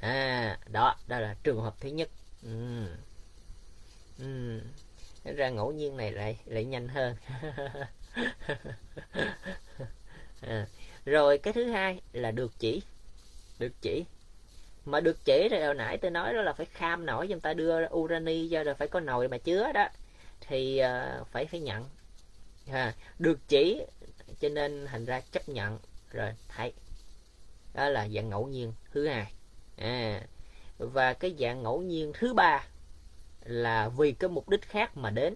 À đó đó là trường hợp thứ nhất. Ừ. Ừ ra ngẫu nhiên này lại lại nhanh hơn. *laughs* À. rồi cái thứ hai là được chỉ được chỉ. Mà được chỉ rồi hồi nãy tôi nói đó là phải kham nổi chúng ta đưa urani ra rồi phải có nồi mà chứa đó. Thì uh, phải phải nhận. À, được chỉ cho nên thành ra chấp nhận. Rồi thấy. Đó là dạng ngẫu nhiên thứ hai. À, và cái dạng ngẫu nhiên thứ ba là vì cái mục đích khác mà đến.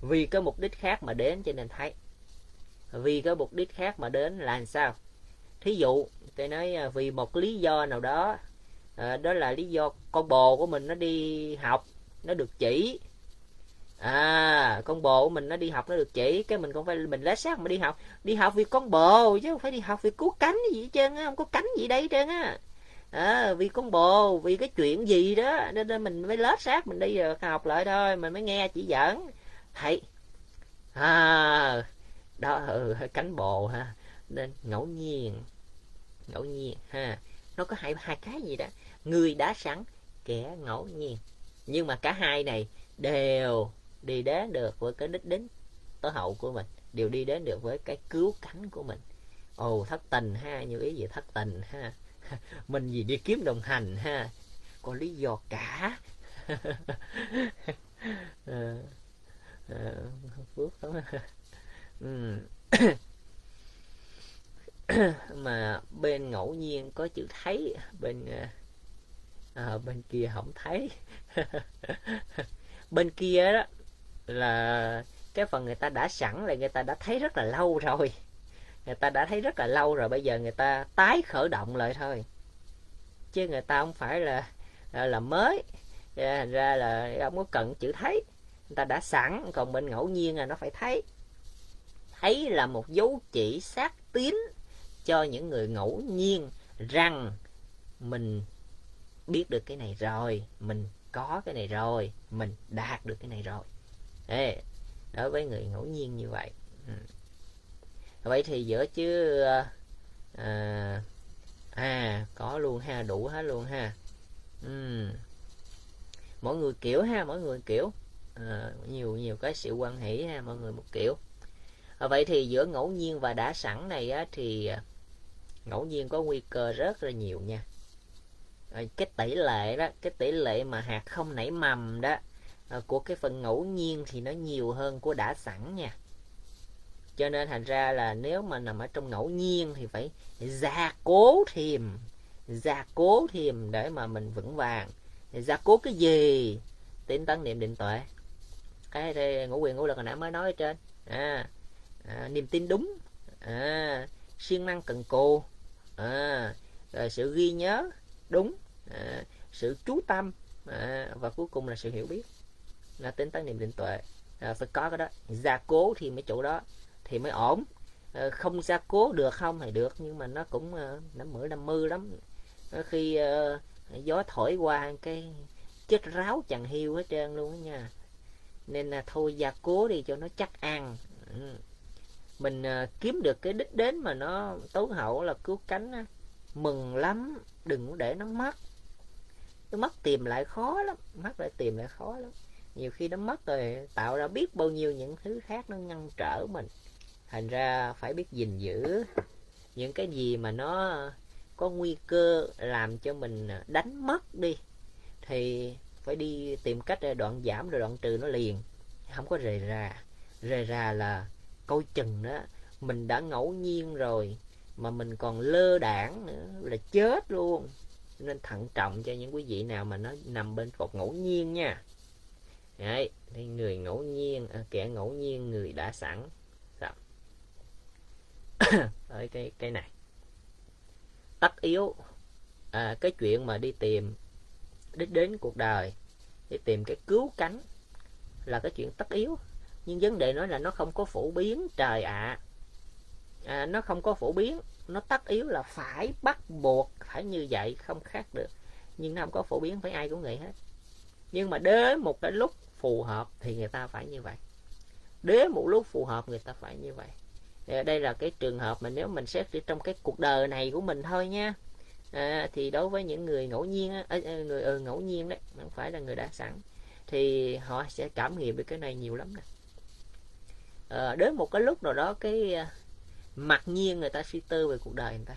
Vì cái mục đích khác mà đến cho nên thấy. Vì cái mục đích khác mà đến là làm sao? Thí dụ, tôi nói à, vì một lý do nào đó à, đó là lý do con bồ của mình nó đi học, nó được chỉ. À con bồ của mình nó đi học nó được chỉ, cái mình không phải, mình lết xác mà đi học. Đi học vì con bồ chứ không phải đi học vì cứu cánh gì hết trơn á, không có cánh gì đây hết trơn á à, vì con bồ vì cái chuyện gì đó nên, nên mình mới lết xác mình đi học lại thôi mình mới nghe chỉ dẫn. Thầy à đó ừ, cánh bồ ha nên ngẫu nhiên ngẫu nhiên ha nó có hai hai cái gì đó người đã sẵn kẻ ngẫu nhiên. Nhưng mà cả hai này đều đi đến được với cái đích đến tối hậu của mình đều đi đến được với cái cứu cánh của mình. Ồ thất tình ha như ý gì thất tình ha. *laughs* mình gì đi kiếm đồng hành ha. Có lý do cả. À, *laughs* à, phước lắm. Ừ. *coughs* mà bên ngẫu nhiên có chữ thấy bên à, bên kia không thấy. *laughs* Bên kia đó là cái phần người ta đã sẵn là người ta đã thấy rất là lâu rồi người ta đã thấy rất là lâu rồi bây giờ người ta tái khởi động lại thôi. Chứ người ta không phải là là, là mới. Thành ra là không có cần chữ thấy. Người ta đã sẵn còn bên ngẫu nhiên là nó phải thấy. Thấy là một dấu chỉ xác tín cho những người ngẫu nhiên rằng mình biết được cái này rồi mình có cái này rồi mình đạt được cái này rồi. Ê, đối với người ngẫu nhiên như vậy ừ vậy thì giữa chứ à, ờ, ờ, à có luôn ha đủ hết luôn ha. Uhm. mỗi người kiểu ha mỗi người kiểu. À, nhiều nhiều cái sự quan hỷ ha mọi người một kiểu. À, vậy thì giữa ngẫu nhiên và đã sẵn này á, thì ngẫu nhiên có nguy cơ rất là nhiều nha. À, cái tỷ lệ đó cái tỷ lệ mà hạt không nảy mầm đó à, của cái phần ngẫu nhiên thì nó nhiều hơn của đã sẵn nha cho nên thành ra là nếu mà nằm ở trong ngẫu nhiên thì phải gia cố thêm gia cố thêm để mà mình vững vàng. Gia cố cái gì? Tín tấn niệm định tuệ. Cái thì ngũ quyền ngũ lực hồi nãy mới nói ở trên. À, à niềm tin đúng. À, siêng năng cần cù. À, rồi sự ghi nhớ đúng. À, sự chú tâm. À, và cuối cùng là sự hiểu biết. Là tính tấn niệm định tuệ. À, phải có cái đó. Gia cố thì mấy chỗ đó thì mới ổn. Ờ, không gia cố được không thì được nhưng mà nó cũng ờ, uh, năm mười năm mưa lắm. Khi uh, gió thổi qua cái chết ráo chằng hiu hết trơn luôn á nha. Nên là thôi gia cố đi cho nó chắc ăn. Ừ. mình uh, kiếm được cái đích đến mà nó tối hậu là cứu cánh á. mừng lắm đừng để nó mất. Nó mất tìm lại khó lắm mất lại tìm lại khó lắm. Nhiều khi nó mất rồi tạo ra biết bao nhiêu những thứ khác nó ngăn trở mình thành ra phải biết gìn giữ những cái gì mà nó có nguy cơ làm cho mình đánh mất đi. Thì phải đi tìm cách đoạn giảm rồi đoạn trừ nó liền. Không có rề ra rề ra là coi chừng đó mình đã ngẫu nhiên rồi mà mình còn lơ đảng nữa là chết luôn. Nên thận trọng cho những quý vị nào mà nó nằm bên cột ngẫu nhiên nha. Đấy, thì người ngẫu nhiên à, kẻ ngẫu nhiên người đã sẵn. *coughs* ở cái cái này. Tất yếu à, cái chuyện mà đi tìm đích đến cuộc đời đi tìm cái cứu cánh là cái chuyện tất yếu. Nhưng vấn đề nói là nó không có phổ biến trời ạ. À. à, nó không có phổ biến nó tất yếu là phải bắt buộc phải như vậy không khác được. Nhưng nó không có phổ biến phải ai cũng nghĩ hết. Nhưng mà đến một cái lúc phù hợp thì người ta phải như vậy. Đến một lúc phù hợp người ta phải như vậy. Dạ, đây là cái trường hợp mà nếu mình xét trong cái cuộc đời này của mình thôi nha. À, thì đối với những người ngẫu nhiên á, à, người ừ, ngẫu nhiên đấy không phải là người đã sẵn thì họ sẽ cảm nghiệm được cái này nhiều lắm nè. À, đến một cái lúc nào đó cái à, mặc nhiên người ta suy tư về cuộc đời người ta.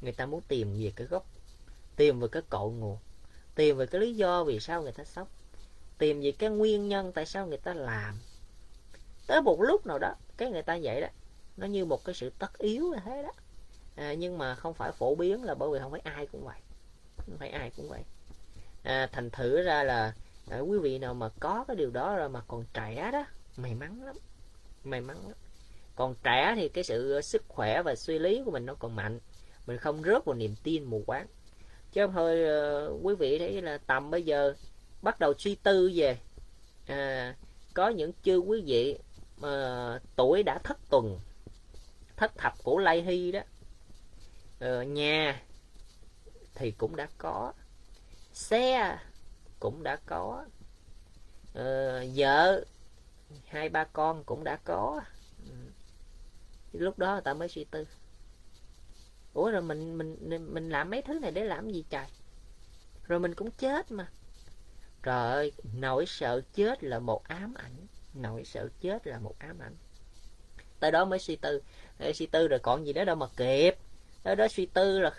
Người ta muốn tìm về cái gốc tìm về cái cội nguồn tìm về cái lý do vì sao người ta sống tìm về cái nguyên nhân tại sao người ta làm tới một lúc nào đó cái người ta vậy đó. Nó như một cái sự tất yếu như thế đó. À, nhưng mà không phải phổ biến là bởi vì không phải ai cũng vậy. Không phải ai cũng vậy. À, thành thử ra là à, quý vị nào mà có cái điều đó rồi mà còn trẻ đó may mắn lắm. May mắn lắm. Còn trẻ thì cái sự sức khỏe và suy lý của mình nó còn mạnh. Mình không rớt vào niềm tin mù quáng. Chứ không thôi uh, quý vị thấy là tầm bây giờ bắt đầu suy tư về à, có những chư quý vị à, tuổi đã thất tuần thất thập của lay hy đó. À, nhà thì cũng đã có xe cũng đã có à, vợ hai ba con cũng đã có. Ừ. Lúc đó người ta mới suy tư. Ủa rồi mình mình mình làm mấy thứ này để làm gì trời? Rồi mình cũng chết mà. Trời ơi nỗi sợ chết là một ám ảnh nỗi sợ chết là một ám ảnh. Tới đó mới suy tư. Ê, suy tư rồi còn gì đó đâu mà kịp. Tới đó suy tư là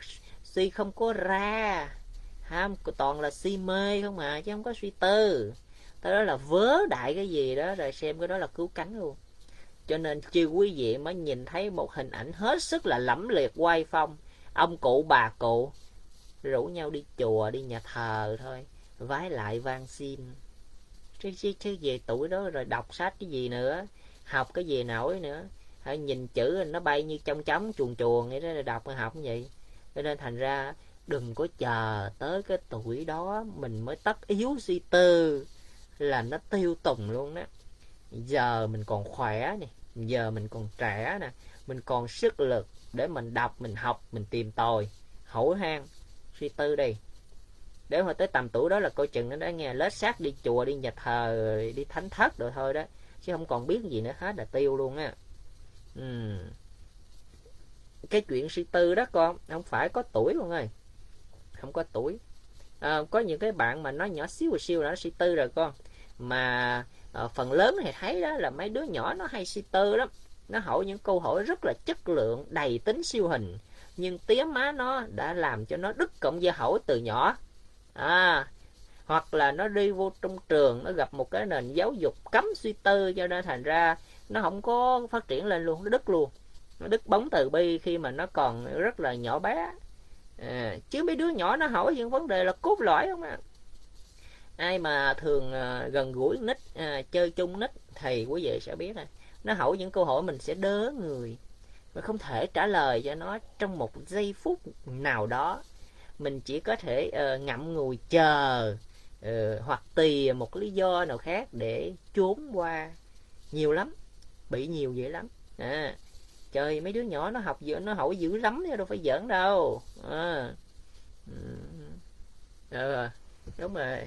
suy không có ra. Ham toàn là si mê không mà chứ không có suy tư. Tới đó là vớ đại cái gì đó rồi xem cái đó là cứu cánh luôn. Cho nên chư quý vị mới nhìn thấy một hình ảnh hết sức là lẫm liệt quay phong. Ông cụ bà cụ rủ nhau đi chùa đi nhà thờ thôi. Vái lại van xin cái cái cái về tuổi đó rồi đọc sách cái gì nữa, học cái gì nổi nữa. Hay nhìn chữ nó bay như trong chóng chuồn chuồn vậy đó đọc học như vậy. Cho nên thành ra đừng có chờ tới cái tuổi đó mình mới tất yếu suy tư là nó tiêu tùng luôn đó. Giờ mình còn khỏe nè, giờ mình còn trẻ nè, mình còn sức lực để mình đọc, mình học, mình tìm tòi, hổ hang, suy tư đi để mà tới tầm tuổi đó là coi chừng nó đã nghe lết xác đi chùa đi nhà thờ đi thánh thất rồi thôi đó. Chứ không còn biết gì nữa hết là tiêu luôn á. Ừ. cái chuyện suy tư đó con không phải có tuổi luôn ơi. Không có tuổi. À, có những cái bạn mà nó nhỏ xíu xíu nó suy tư rồi con. Mà à, phần lớn thì thấy đó là mấy đứa nhỏ nó hay suy tư lắm. Nó hỏi những câu hỏi rất là chất lượng đầy tính siêu hình. Nhưng tía má nó đã làm cho nó đứt cộng gia hỏi từ nhỏ à hoặc là nó đi vô trong trường nó gặp một cái nền giáo dục cấm suy tư cho nên thành ra nó không có phát triển lên luôn nó đứt luôn. Nó đứt bóng từ bi khi mà nó còn rất là nhỏ bé. À, chứ mấy đứa nhỏ nó hỏi những vấn đề là cốt lõi không ạ? Ai mà thường à, gần gũi nít à, chơi chung nít thì quý vị sẽ biết này nó hỏi những câu hỏi mình sẽ đớ người mà không thể trả lời cho nó trong một giây phút nào đó mình chỉ có thể uh, ngậm ngùi chờ uh, hoặc tì một lý do nào khác để trốn qua. Nhiều lắm bị nhiều vậy lắm. À, trời mấy đứa nhỏ nó học dữ nó hỏi dữ lắm đâu phải giỡn đâu. À. ừ, đúng rồi.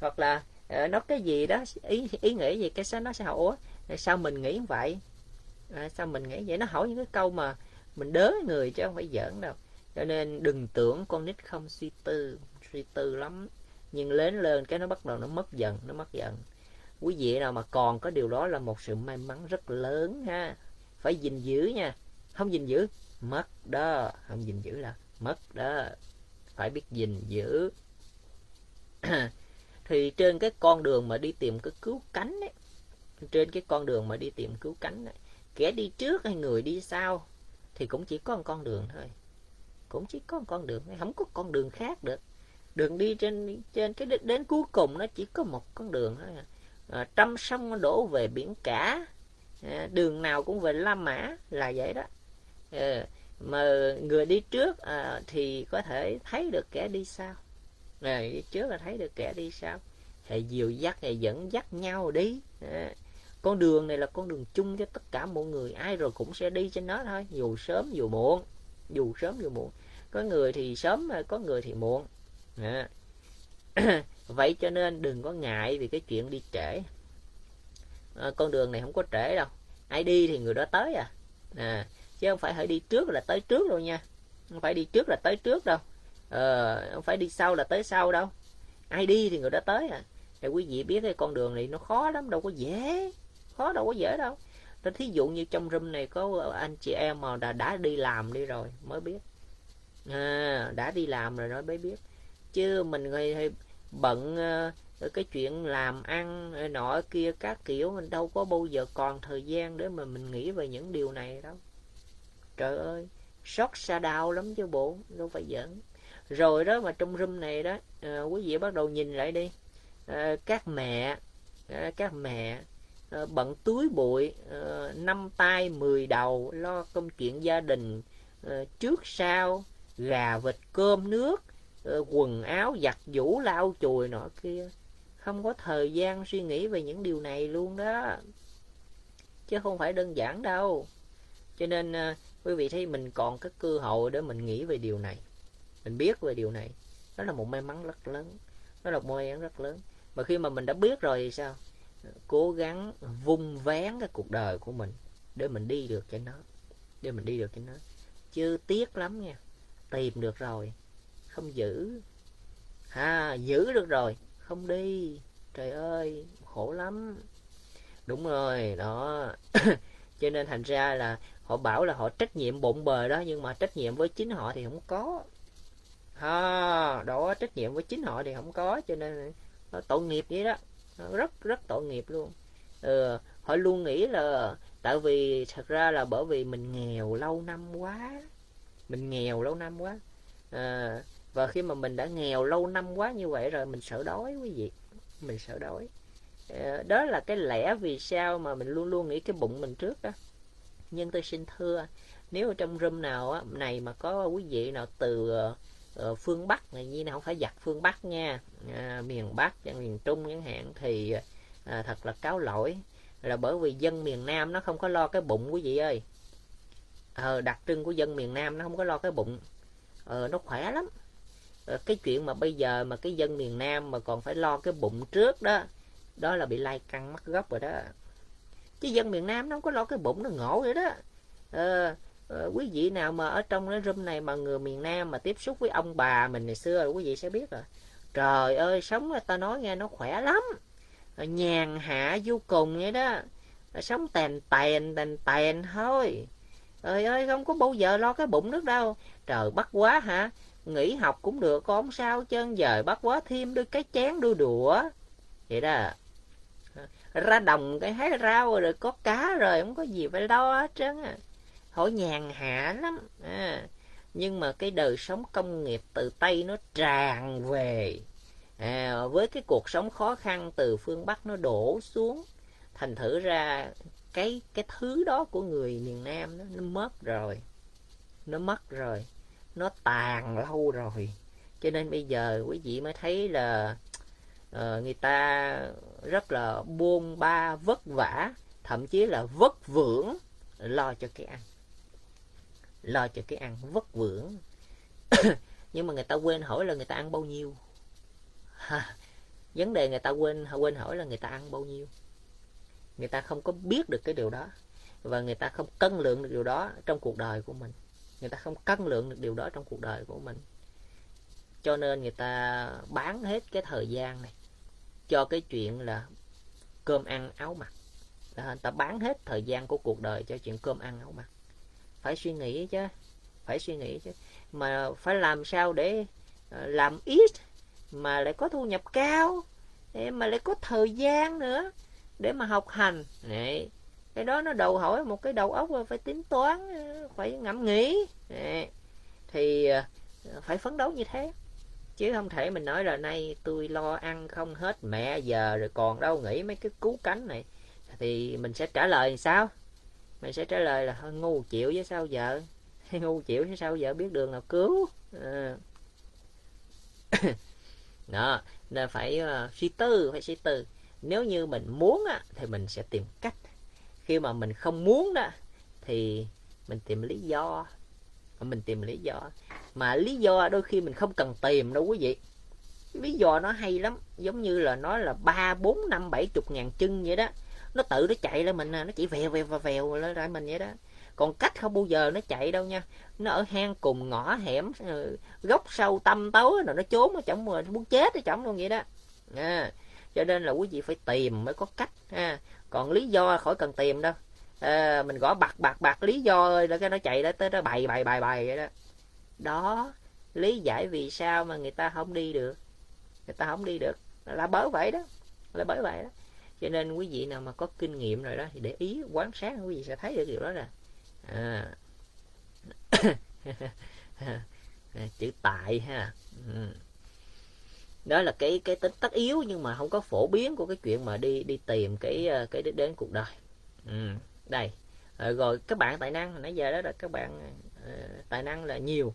Hoặc là uh, nó cái gì đó ý ý nghĩ gì cái sao nó sẽ hỏi ủa sao mình nghĩ vậy? À, sao mình nghĩ vậy? Nó hỏi những cái câu mà mình đớ người chứ không phải giỡn đâu cho nên đừng tưởng con nít không suy tư suy tư lắm. Nhưng lớn lên cái nó bắt đầu nó mất dần nó mất dần. Quý vị nào mà còn có điều đó là một sự may mắn rất lớn ha. Phải gìn giữ nha. Không gìn giữ mất đó. Không gìn giữ là mất đó. Phải biết gìn giữ. *clears throat* Thì trên cái con đường mà đi tìm cái cứu cánh ấy trên cái con đường mà đi tìm cứu cánh ấy, kẻ đi trước hay người đi sau thì cũng chỉ có một con đường thôi cũng chỉ có một con đường không có con đường khác được. Đường đi trên trên cái đến, đến cuối cùng nó chỉ có một con đường thôi. À. trăm sông đổ về biển cả. À, đường nào cũng về La Mã là vậy đó. À, mà người đi trước à, thì có thể thấy được kẻ đi sau. Người đi trước là thấy được kẻ đi sau. Thì dìu dắt thì dẫn dắt nhau đi. À, con đường này là con đường chung cho tất cả mọi người. Ai rồi cũng sẽ đi trên nó thôi dù sớm dù muộn. Dù sớm dù muộn có người thì sớm có người thì muộn. À. *clears throat* vậy cho nên đừng có ngại vì cái chuyện đi trễ. À, con đường này không có trễ đâu. Ai đi thì người đó tới à, à chứ không phải phải đi trước là tới trước đâu nha. Không phải đi trước là tới trước đâu. À, không phải đi sau là tới sau đâu. Ai đi thì người đó tới à. Thì quý vị biết cái con đường này nó khó lắm đâu có dễ. Khó đâu có dễ đâu. Thí dụ như trong room này có anh chị em mà đã, đã đi làm đi rồi mới biết à, đã đi làm rồi nó mới biết. Chứ mình hay bận uh, cái chuyện làm ăn nọ kia các kiểu mình đâu có bao giờ còn thời gian để mà mình nghĩ về những điều này đâu. Trời ơi sót xa đau lắm chứ bộ đâu phải giỡn. Rồi đó mà trong room này đó à, quý vị bắt đầu nhìn lại đi. À, các mẹ à, các mẹ à, bận túi bụi à, năm tay mười đầu lo công chuyện gia đình à, trước sau gà, vịt, cơm, nước ờ, quần áo, giặt vũ lau chùi nọ kia. Không có thời gian suy nghĩ về những điều này luôn đó. Chứ không phải đơn giản đâu. Cho nên ờ, quý vị thấy mình còn cái cơ hội để mình nghĩ về điều này. Mình biết về điều này. Đó là một may mắn rất lớn. Đó là một may mắn rất lớn. Mà khi mà mình đã biết rồi thì sao? Cố gắng vung vén cái cuộc đời của mình để mình đi được cho nó để mình đi được cho nó chứ tiếc lắm nha tìm được rồi. Không giữ. Ha giữ được rồi. Không đi. Trời ơi khổ lắm. Đúng rồi đó. *coughs* Cho nên thành ra là họ bảo là họ trách nhiệm bụng bề đó nhưng mà trách nhiệm với chính họ thì không có. Ha đó trách nhiệm với chính họ thì không có cho nên nó tội nghiệp vậy đó. Rất rất tội nghiệp luôn. Ừ, họ luôn nghĩ là tại vì thật ra là bởi vì mình nghèo lâu năm quá mình nghèo lâu năm quá. À, và khi mà mình đã nghèo lâu năm quá như vậy rồi mình sợ đói quý vị. Mình sợ đói. À, đó là cái lẽ vì sao mà mình luôn luôn nghĩ cái bụng mình trước đó nhưng tôi xin thưa nếu trong room nào á, này mà có quý vị nào từ uh, phương Bắc này như nào không phải giặt phương Bắc nha à, miền Bắc miền Trung chẳng hạn thì à, thật là cáo lỗi. Là bởi vì dân miền Nam nó không có lo cái bụng quý vị ơi ờ, đặc trưng của dân miền Nam nó không có lo cái bụng. Ờ, nó khỏe lắm. Ờ, cái chuyện mà bây giờ mà cái dân miền Nam mà còn phải lo cái bụng trước đó đó là bị lai căng mắt gốc rồi đó. Chứ dân miền Nam nó không có lo cái bụng nó ngộ vậy đó. Ờ, ờ, quý vị nào mà ở trong cái room này mà người miền Nam mà tiếp xúc với ông bà mình ngày xưa quý vị sẽ biết rồi. Trời ơi sống ta nói nghe nó khỏe lắm. Ờ, nhàn hạ vô cùng vậy đó. Ờ, sống tèn tèn tèn tèn thôi trời ơi không có bao giờ lo cái bụng nước đâu. Trời bắt quá hả? Nghỉ học cũng được con sao chân giờ bắt quá thêm đôi cái chén đôi đũa. Vậy đó. Ra đồng cái hái rau rồi có cá rồi không có gì phải lo hết trơn à. hỏi nhàn hạ lắm. À, nhưng mà cái đời sống công nghiệp từ tây nó tràn về. À, với cái cuộc sống khó khăn từ phương bắc nó đổ xuống. Thành thử ra cái cái thứ đó của người miền nam đó, nó mất rồi. Nó mất rồi. Nó tàn lâu rồi. Cho nên bây giờ quý vị mới thấy là uh, người ta rất là buôn ba vất vả thậm chí là vất vưởng lo cho cái ăn. Lo cho cái ăn vất vưởng. *coughs* Nhưng mà người ta quên hỏi là người ta ăn bao nhiêu. Ha, vấn đề người ta quên quên hỏi là người ta ăn bao nhiêu người ta không có biết được cái điều đó. Và người ta không cân lượng được điều đó trong cuộc đời của mình. Người ta không cân lượng được điều đó trong cuộc đời của mình. Cho nên người ta bán hết cái thời gian này cho cái chuyện là cơm ăn áo mặc. Là người ta bán hết thời gian của cuộc đời cho chuyện cơm ăn áo mặc. Phải suy nghĩ chứ, phải suy nghĩ chứ. Mà phải làm sao để ờ, làm ít mà lại có thu nhập cao mà lại có thời gian nữa để mà học hành. Này cái đó nó đầu hỏi một cái đầu óc phải tính toán phải ngẫm nghĩ. Này. thì ờ, phải phấn đấu như thế. Chứ không thể mình nói là nay tôi lo ăn không hết mẹ giờ rồi còn đâu nghĩ mấy cái cú cánh này. Thì mình sẽ trả lời sao? Mình sẽ trả lời là ngu chịu với sao vợ *laughs* ngu chịu với sao vợ biết đường nào cứu? À. *coughs* đó nên phải uh, suy tư phải suy tư nếu như mình muốn á, thì mình sẽ tìm cách. Khi mà mình không muốn đó thì mình tìm lý do. Mình tìm lý do. Mà lý do đôi khi mình không cần tìm đâu quý vị. Lý do nó hay lắm giống như là nó là ba bốn năm bảy chục ngàn chân vậy đó. Nó tự nó chạy lên mình à, nó chỉ vèo vèo vèo vèo lên lại mình vậy đó. Còn cách không bao giờ nó chạy đâu nha. Nó ở hang cùng ngõ hẻm ờ, góc sâu tâm tối rồi nó trốn nó chẳng mà muốn chết nó chẳng luôn vậy đó. À, cho nên là quý vị phải tìm mới có cách ha. Còn lý do khỏi cần tìm đâu. À, mình gõ bạc bạc bạc lý do ơi là cái nó chạy tới nó bày bày bày bày vậy đó. Đó lý giải vì sao mà người ta không đi được. Người ta không đi được. Là bởi vậy đó là bởi vậy đó. Cho nên quý vị nào mà có kinh nghiệm rồi đó thì để ý quan sát quý vị sẽ thấy được điều đó là à. *coughs* chữ tại ha. Ừ đó là cái cái tính tất yếu nhưng mà không có phổ biến của cái chuyện mà đi đi tìm cái ờ, cái đến, đến cuộc đời. Ừ. đây. Rồi, rồi các bạn tài năng nãy giờ đó là các bạn uh, tài năng là nhiều.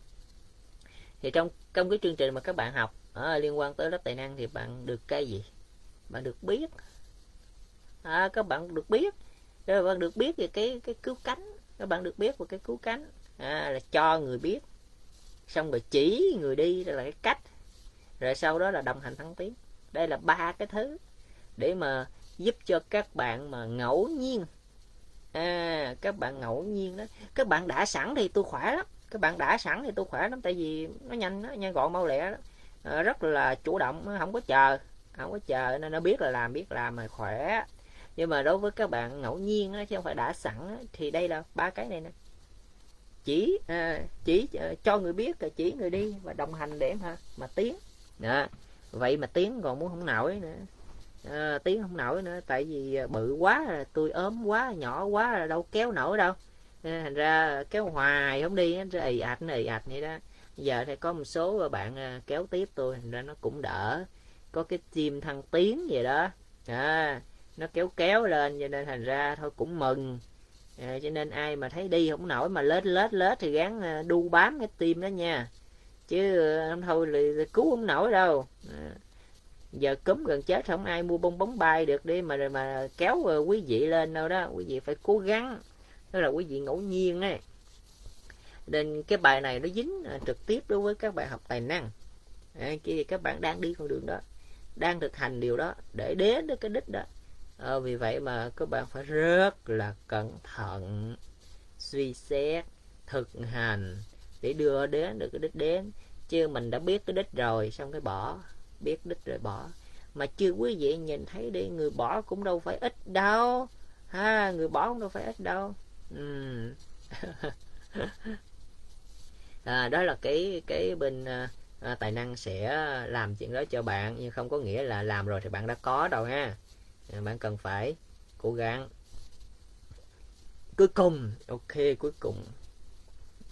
Thì trong trong cái chương trình mà các bạn học ở liên quan tới lớp tài năng thì bạn được cái gì? Bạn được biết. À, các bạn được biết. Các bạn được biết về cái cái cứu cánh. Các bạn được biết về cái cứu cánh. À, là cho người biết. Xong rồi chỉ người đi là cái cách rồi sau đó là đồng hành thăng tiến. Đây là ba cái thứ để mà giúp cho các bạn mà ngẫu nhiên. À các bạn ngẫu nhiên đó. Các bạn đã sẵn thì tôi khỏe lắm. Các bạn đã sẵn thì tôi khỏe lắm tại vì nó nhanh nó nhanh gọn mau lẹ đó. À, rất là chủ động không có chờ không có chờ nên nó biết là làm biết làm mà khỏe. Nhưng mà đối với các bạn ngẫu nhiên đó, chứ không phải đã sẵn thì đây là ba cái này nè. Chỉ à, chỉ à, cho người biết chỉ người đi và đồng hành để mà mà tiến đó. vậy mà tiếng còn muốn không nổi nữa. Ờ, à, tiếng không nổi nữa tại vì ờ, bự quá tôi ốm quá nhỏ quá đâu kéo nổi đâu. À, thành ra kéo hoài không đi nó ì ạch nó ì ạch vậy đó. Giờ thì có một số bạn kéo tiếp tôi thành ra nó cũng đỡ. Có cái chim thăng tiếng vậy đó. À, nó kéo kéo lên cho nên thành ra thôi cũng mừng. À, cho nên ai mà thấy đi không nổi mà lết lết lết thì gắn đu bám cái tim đó nha chứ không thôi là, cứu không nổi đâu. À, giờ cúm gần chết không ai mua bông bóng bay được đi mà mà kéo ờ, quý vị lên đâu đó quý vị phải cố gắng. Đó là quý vị ngẫu nhiên ấy. Nên cái bài này nó dính trực tiếp đối với các bạn học tài năng. À, chỉ các bạn đang đi con đường đó đang thực hành điều đó để đến được cái đích đó. À, vì vậy mà các bạn phải rất là cẩn thận suy xét thực hành để đưa đến được cái đích đến. Chứ mình đã biết cái đích rồi xong cái bỏ. Biết đích rồi bỏ. Mà chưa quý vị nhìn thấy đi người bỏ cũng đâu phải ít đâu. Ha người bỏ cũng đâu phải ít đâu. Ừ. *laughs* À, đó là cái cái bên à, à, tài năng sẽ làm chuyện đó cho bạn nhưng không có nghĩa là làm rồi thì bạn đã có đâu ha. À, bạn cần phải cố gắng. Cuối cùng ok cuối cùng.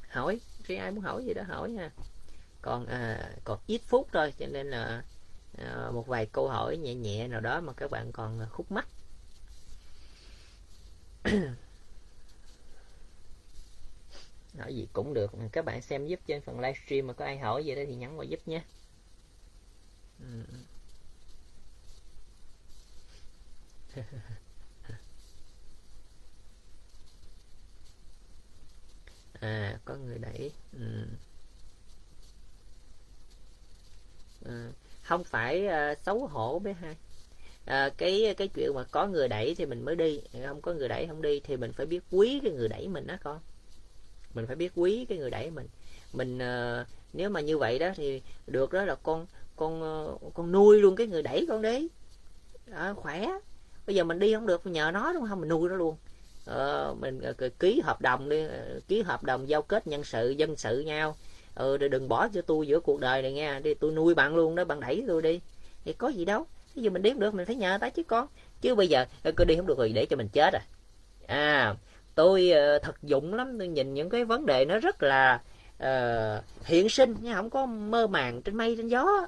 Hỏi khi ai muốn hỏi gì đó hỏi nha còn à, còn ít phút thôi cho nên là à, một vài câu hỏi nhẹ nhẹ nào đó mà các bạn còn khúc mắc. *coughs* Hỏi gì cũng được các bạn xem giúp trên phần livestream mà có ai hỏi gì đó thì nhắn vào giúp nhé *laughs* à có người đẩy. Ừ. à, không phải uh, xấu hổ bé hai. À, cái cái chuyện mà có người đẩy thì mình mới đi. Không có người đẩy không đi thì mình phải biết quý cái người đẩy mình đó con. Mình phải biết quý cái người đẩy mình. Mình uh, nếu mà như vậy đó thì được đó là con con uh, con nuôi luôn cái người đẩy con đi. À, khỏe. Bây giờ mình đi không được nhờ nó đúng không? Mình nuôi nó luôn ờ, mình uh, ký hợp đồng đi uh, ký hợp đồng giao kết nhân sự dân sự nhau. Ừ, đừng bỏ cho tôi giữa cuộc đời này nha đi tôi nuôi bạn luôn đó bạn đẩy tôi đi. Thì có gì đâu cái gì mình đếm được mình phải nhờ ta chứ con. Chứ bây giờ cứ đi không được rồi để cho mình chết à. À tôi uh, thật dụng lắm tôi nhìn những cái vấn đề nó rất là uh, hiện sinh nhưng không có mơ màng trên mây trên gió.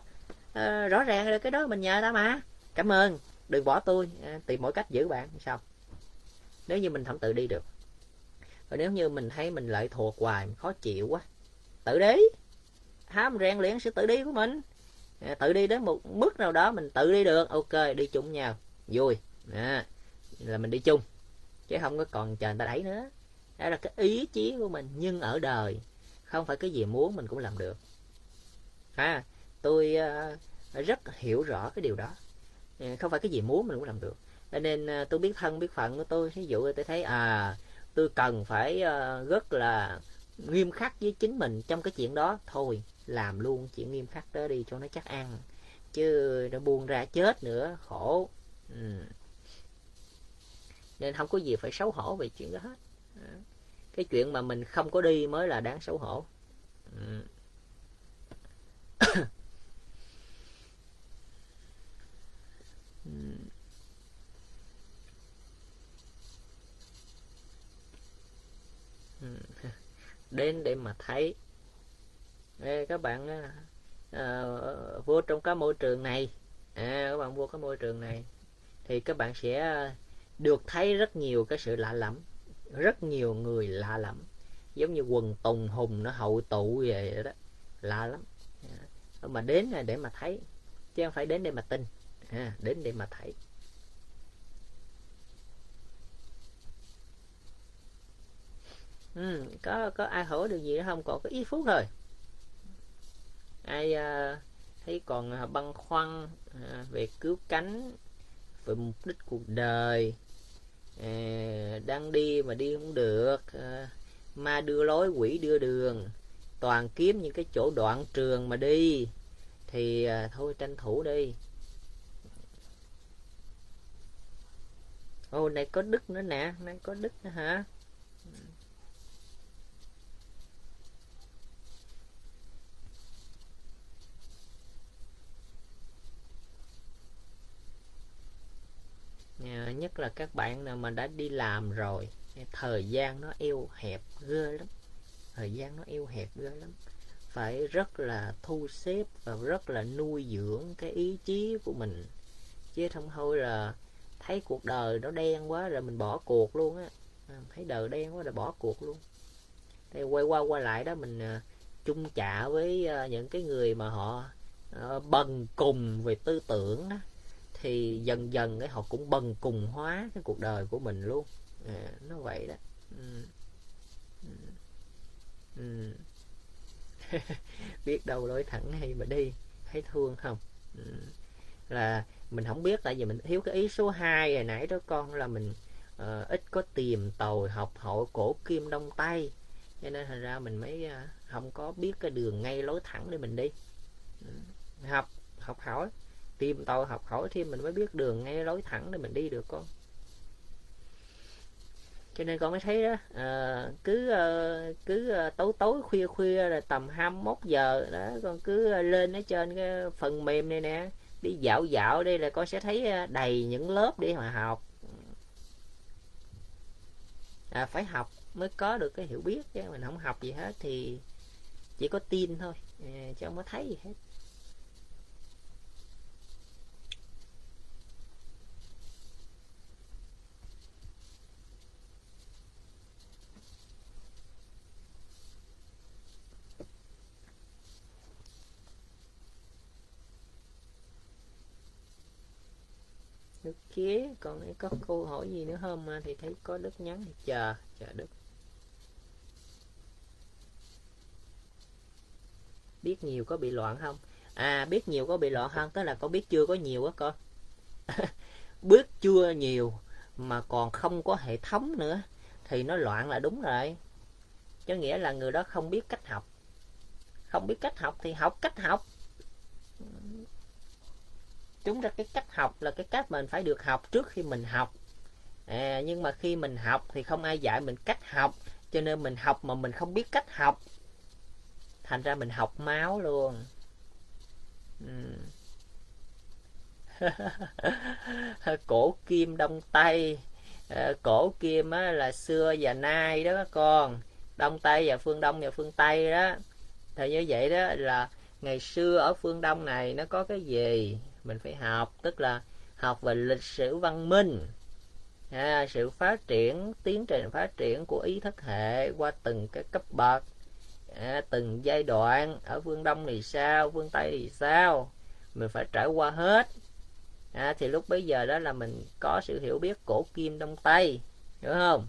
Uh, rõ ràng là cái đó mình nhờ ta mà. Cảm ơn đừng bỏ tôi uh, tìm mọi cách giữ bạn sao? Nếu như mình không tự đi được. Và nếu như mình thấy mình lợi thuộc hoài khó chịu quá tự đi. Hám rèn luyện sự tự đi của mình. À, tự đi đến một mức nào đó mình tự đi được. Ok đi chung nhau. Vui. À, là mình đi chung. Chứ không có còn chờ người ta đẩy nữa. Đó là cái ý chí của mình nhưng ở đời không phải cái gì muốn mình cũng làm được. Ha tôi uh, rất hiểu rõ cái điều đó. Không phải cái gì muốn mình cũng làm được nên à, tôi biết thân, biết phận của tôi. Ví dụ tôi thấy à tôi cần phải à, rất là nghiêm khắc với chính mình trong cái chuyện đó, thôi, làm luôn chuyện nghiêm khắc đó đi cho nó chắc ăn. Chứ nó buông ra chết nữa, khổ. Ừ. Nên không có gì phải xấu hổ về chuyện đó hết. Ừ. Cái chuyện mà mình không có đi mới là đáng xấu hổ. Ừ. *coughs* ừ. Đến để mà thấy. Ê, các bạn à, vô trong cái môi trường này à, các bạn vô cái môi trường này thì các bạn sẽ được thấy rất nhiều cái sự lạ lẫm rất nhiều người lạ lẫm. Giống như quần tùng hùng nó hậu tụ vậy đó lạ lắm. À, mà đến là để mà thấy chứ không phải đến để mà tin à, đến để mà thấy. Ừ, có có ai hỏi được gì đó không? Còn có ít phút thôi. Ai uh, thấy còn à, băn khoăn uh, về cứu cánh về mục đích cuộc đời uh, đang đi mà đi không được uh, ma đưa lối quỷ đưa đường toàn kiếm những cái chỗ đoạn trường mà đi thì uh, thôi tranh thủ đi. Ô này có đức nữa nè này có đức nữa hả? Nhất là các bạn nào mà đã đi làm rồi thời gian nó eo hẹp ghê lắm. Thời gian nó eo hẹp ghê lắm. Phải rất là thu xếp và rất là nuôi dưỡng cái ý chí của mình. Chứ không thôi là thấy cuộc đời nó đen quá rồi mình bỏ cuộc luôn á. À, thấy đời đen quá rồi bỏ cuộc luôn. Thì quay qua qua lại đó, mình à, chung chạ với à, những cái người mà họ bần cùng về tư tưởng đó thì dần dần cái họ cũng bần cùng hóa cái cuộc đời của mình luôn à, nó vậy đó ừ. Ừ. ừ. *laughs* Biết đâu lối thẳng hay mà đi thấy thương không ừ. là mình không biết tại vì mình thiếu cái ý số 2 hồi nãy đó con là mình uh, ít có tìm tòi học hội cổ kim đông tây cho nên thành ra mình mới uh, không có biết cái đường ngay lối thẳng để mình đi ừ. học học hỏi tìm tòi học hỏi thêm mình mới biết đường ngay lối thẳng để mình đi được con. Cho nên con mới thấy đó à, cứ ờ, cứ ờ, tối tối khuya khuya là tầm 21 giờ đó con cứ lên ở trên cái phần mềm này nè đi dạo dạo đây là con sẽ thấy đầy những lớp để mà học. À, phải học mới có được cái hiểu biết chứ mình không học gì hết thì chỉ có tin thôi à, chứ không có thấy gì hết. Đức còn còn có câu hỏi gì nữa không? Mà thì thấy có Đức nhắn thì chờ chờ Đức biết nhiều có bị loạn không? À biết nhiều có bị loạn không tức là có biết chưa có nhiều á con *laughs* biết chưa nhiều mà còn không có hệ thống nữa, thì nó loạn là đúng rồi. Cho nghĩa là người đó không biết cách học. Không biết cách học thì học cách học chúng ra cái cách học là cái cách mình phải được học trước khi mình học. À, nhưng mà khi mình học thì không ai dạy mình cách học cho nên mình học mà mình không biết cách học. Thành ra mình học máu luôn. Ừ. *laughs* Cổ kim đông tây. À, cổ kim á, là xưa và nay đó các con. Đông tây và phương đông và phương tây đó. Thì như vậy đó là ngày xưa ở phương đông này nó có cái gì? Mình phải học tức là học về lịch sử văn minh à, sự phát triển tiến trình phát triển của ý thức hệ qua từng cái cấp bậc à, từng giai đoạn ở phương đông thì sao phương tây thì sao mình phải trải qua hết. À, thì lúc bấy giờ đó là mình có sự hiểu biết cổ kim đông tây hiểu không?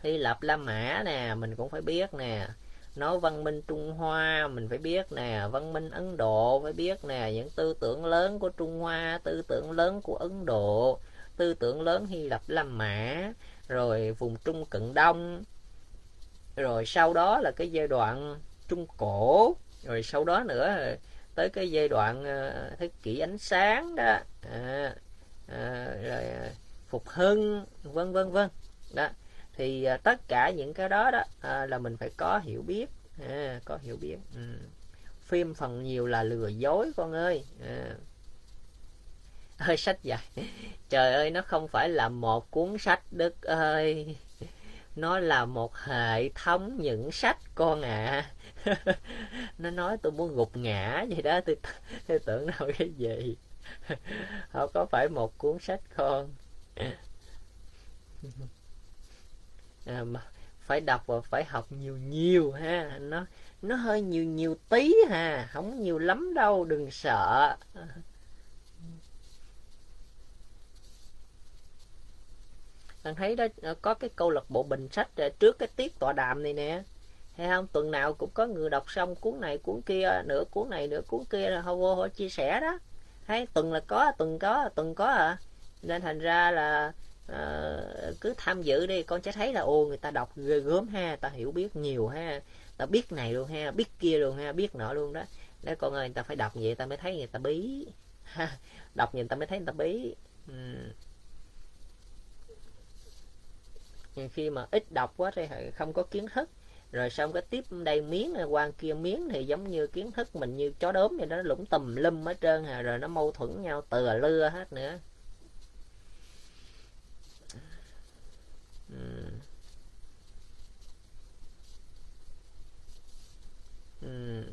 Hy lạp la mã nè mình cũng phải biết nè nói văn minh Trung Hoa mình phải biết nè. Văn minh Ấn Độ phải biết nè. Những tư tưởng lớn của Trung Hoa tư tưởng lớn của Ấn Độ tư tưởng lớn Hy Lạp La Mã rồi vùng Trung Cận Đông. Rồi sau đó là cái giai đoạn Trung Cổ. Rồi sau đó nữa tới cái giai đoạn uh, thế kỷ ánh sáng đó. À, à, rồi à, phục hưng vân vân vân. Đó thì à, tất cả những cái đó đó à, là mình phải có hiểu biết. À, có hiểu biết. Ừ. phim phần nhiều là lừa dối con ơi. À. ơi sách dài trời ơi nó không phải là một cuốn sách đức ơi. Nó là một hệ thống những sách con ạ. À. nó nói tôi muốn gục ngã vậy đó. Tôi, tôi tưởng đâu cái gì. Không có phải một cuốn sách con à, mà phải đọc và phải học nhiều nhiều ha. Nó nó hơi nhiều nhiều tí ha không nhiều lắm đâu đừng sợ. Thằng thấy đó có cái câu lạc bộ bình sách à, trước cái tiết tọa đàm này nè. Hay không? Tuần nào cũng có người đọc xong cuốn này cuốn kia nửa cuốn này nửa cuốn kia là họ vô họ chia sẻ đó. Thấy tuần là có tuần có tuần có à. Nên thành ra là Ờ, cứ tham dự đi, con sẽ thấy là, ô, người ta đọc ghê gớm ha, ta hiểu biết nhiều ha, ta biết này luôn ha, biết kia luôn ha, biết nọ luôn đó. Đấy con ơi, người ta phải đọc vậy ta mới thấy người ta bí. Đọc nhìn ta mới thấy người ta bí. Ừ. khi mà ít đọc quá thì không có kiến thức. Rồi xong cái tiếp đây miếng quan kia miếng thì giống như kiến thức mình như chó đốm vậy đó, lũng tùm lum hết trơn à rồi nó mâu thuẫn nhau từa lưa hết nữa. Ừ. Ừ.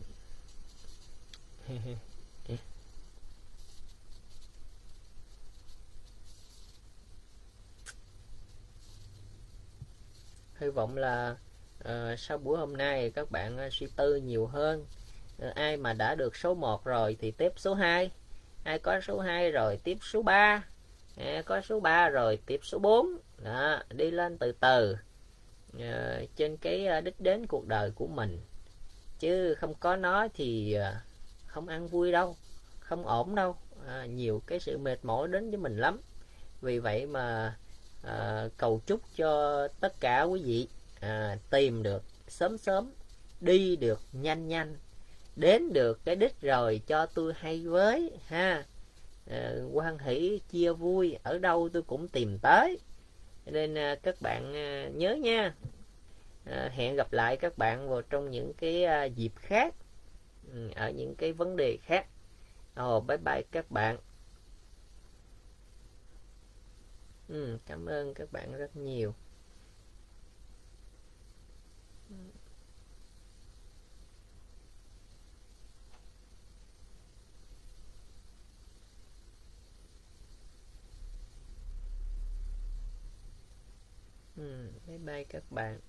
hy vọng là uh, sau buổi hôm nay các bạn uh, suy tư nhiều hơn uh, ai mà đã được số 1 rồi thì tiếp số 2 ai có số 2 rồi tiếp số 3 à, có số 3 rồi tiếp số 4 đó, đi lên từ từ uh, trên cái ờ, đích đến cuộc đời của mình. Chứ không có nó thì uh, không ăn vui đâu không ổn đâu. À, nhiều cái sự mệt mỏi đến với mình lắm. Vì vậy mà à, cầu chúc cho tất cả quý vị à, tìm được sớm sớm đi được nhanh nhanh đến được cái đích rồi cho tôi hay với ha. À, quan hỷ chia vui ở đâu tôi cũng tìm tới nên à, các bạn à, nhớ nha. À, hẹn gặp lại các bạn vào trong những cái dịp khác ừ, ở những cái vấn đề khác. Ồ bye bye các bạn. Ừ, cảm ơn các bạn rất nhiều. ừ, bye bye các bạn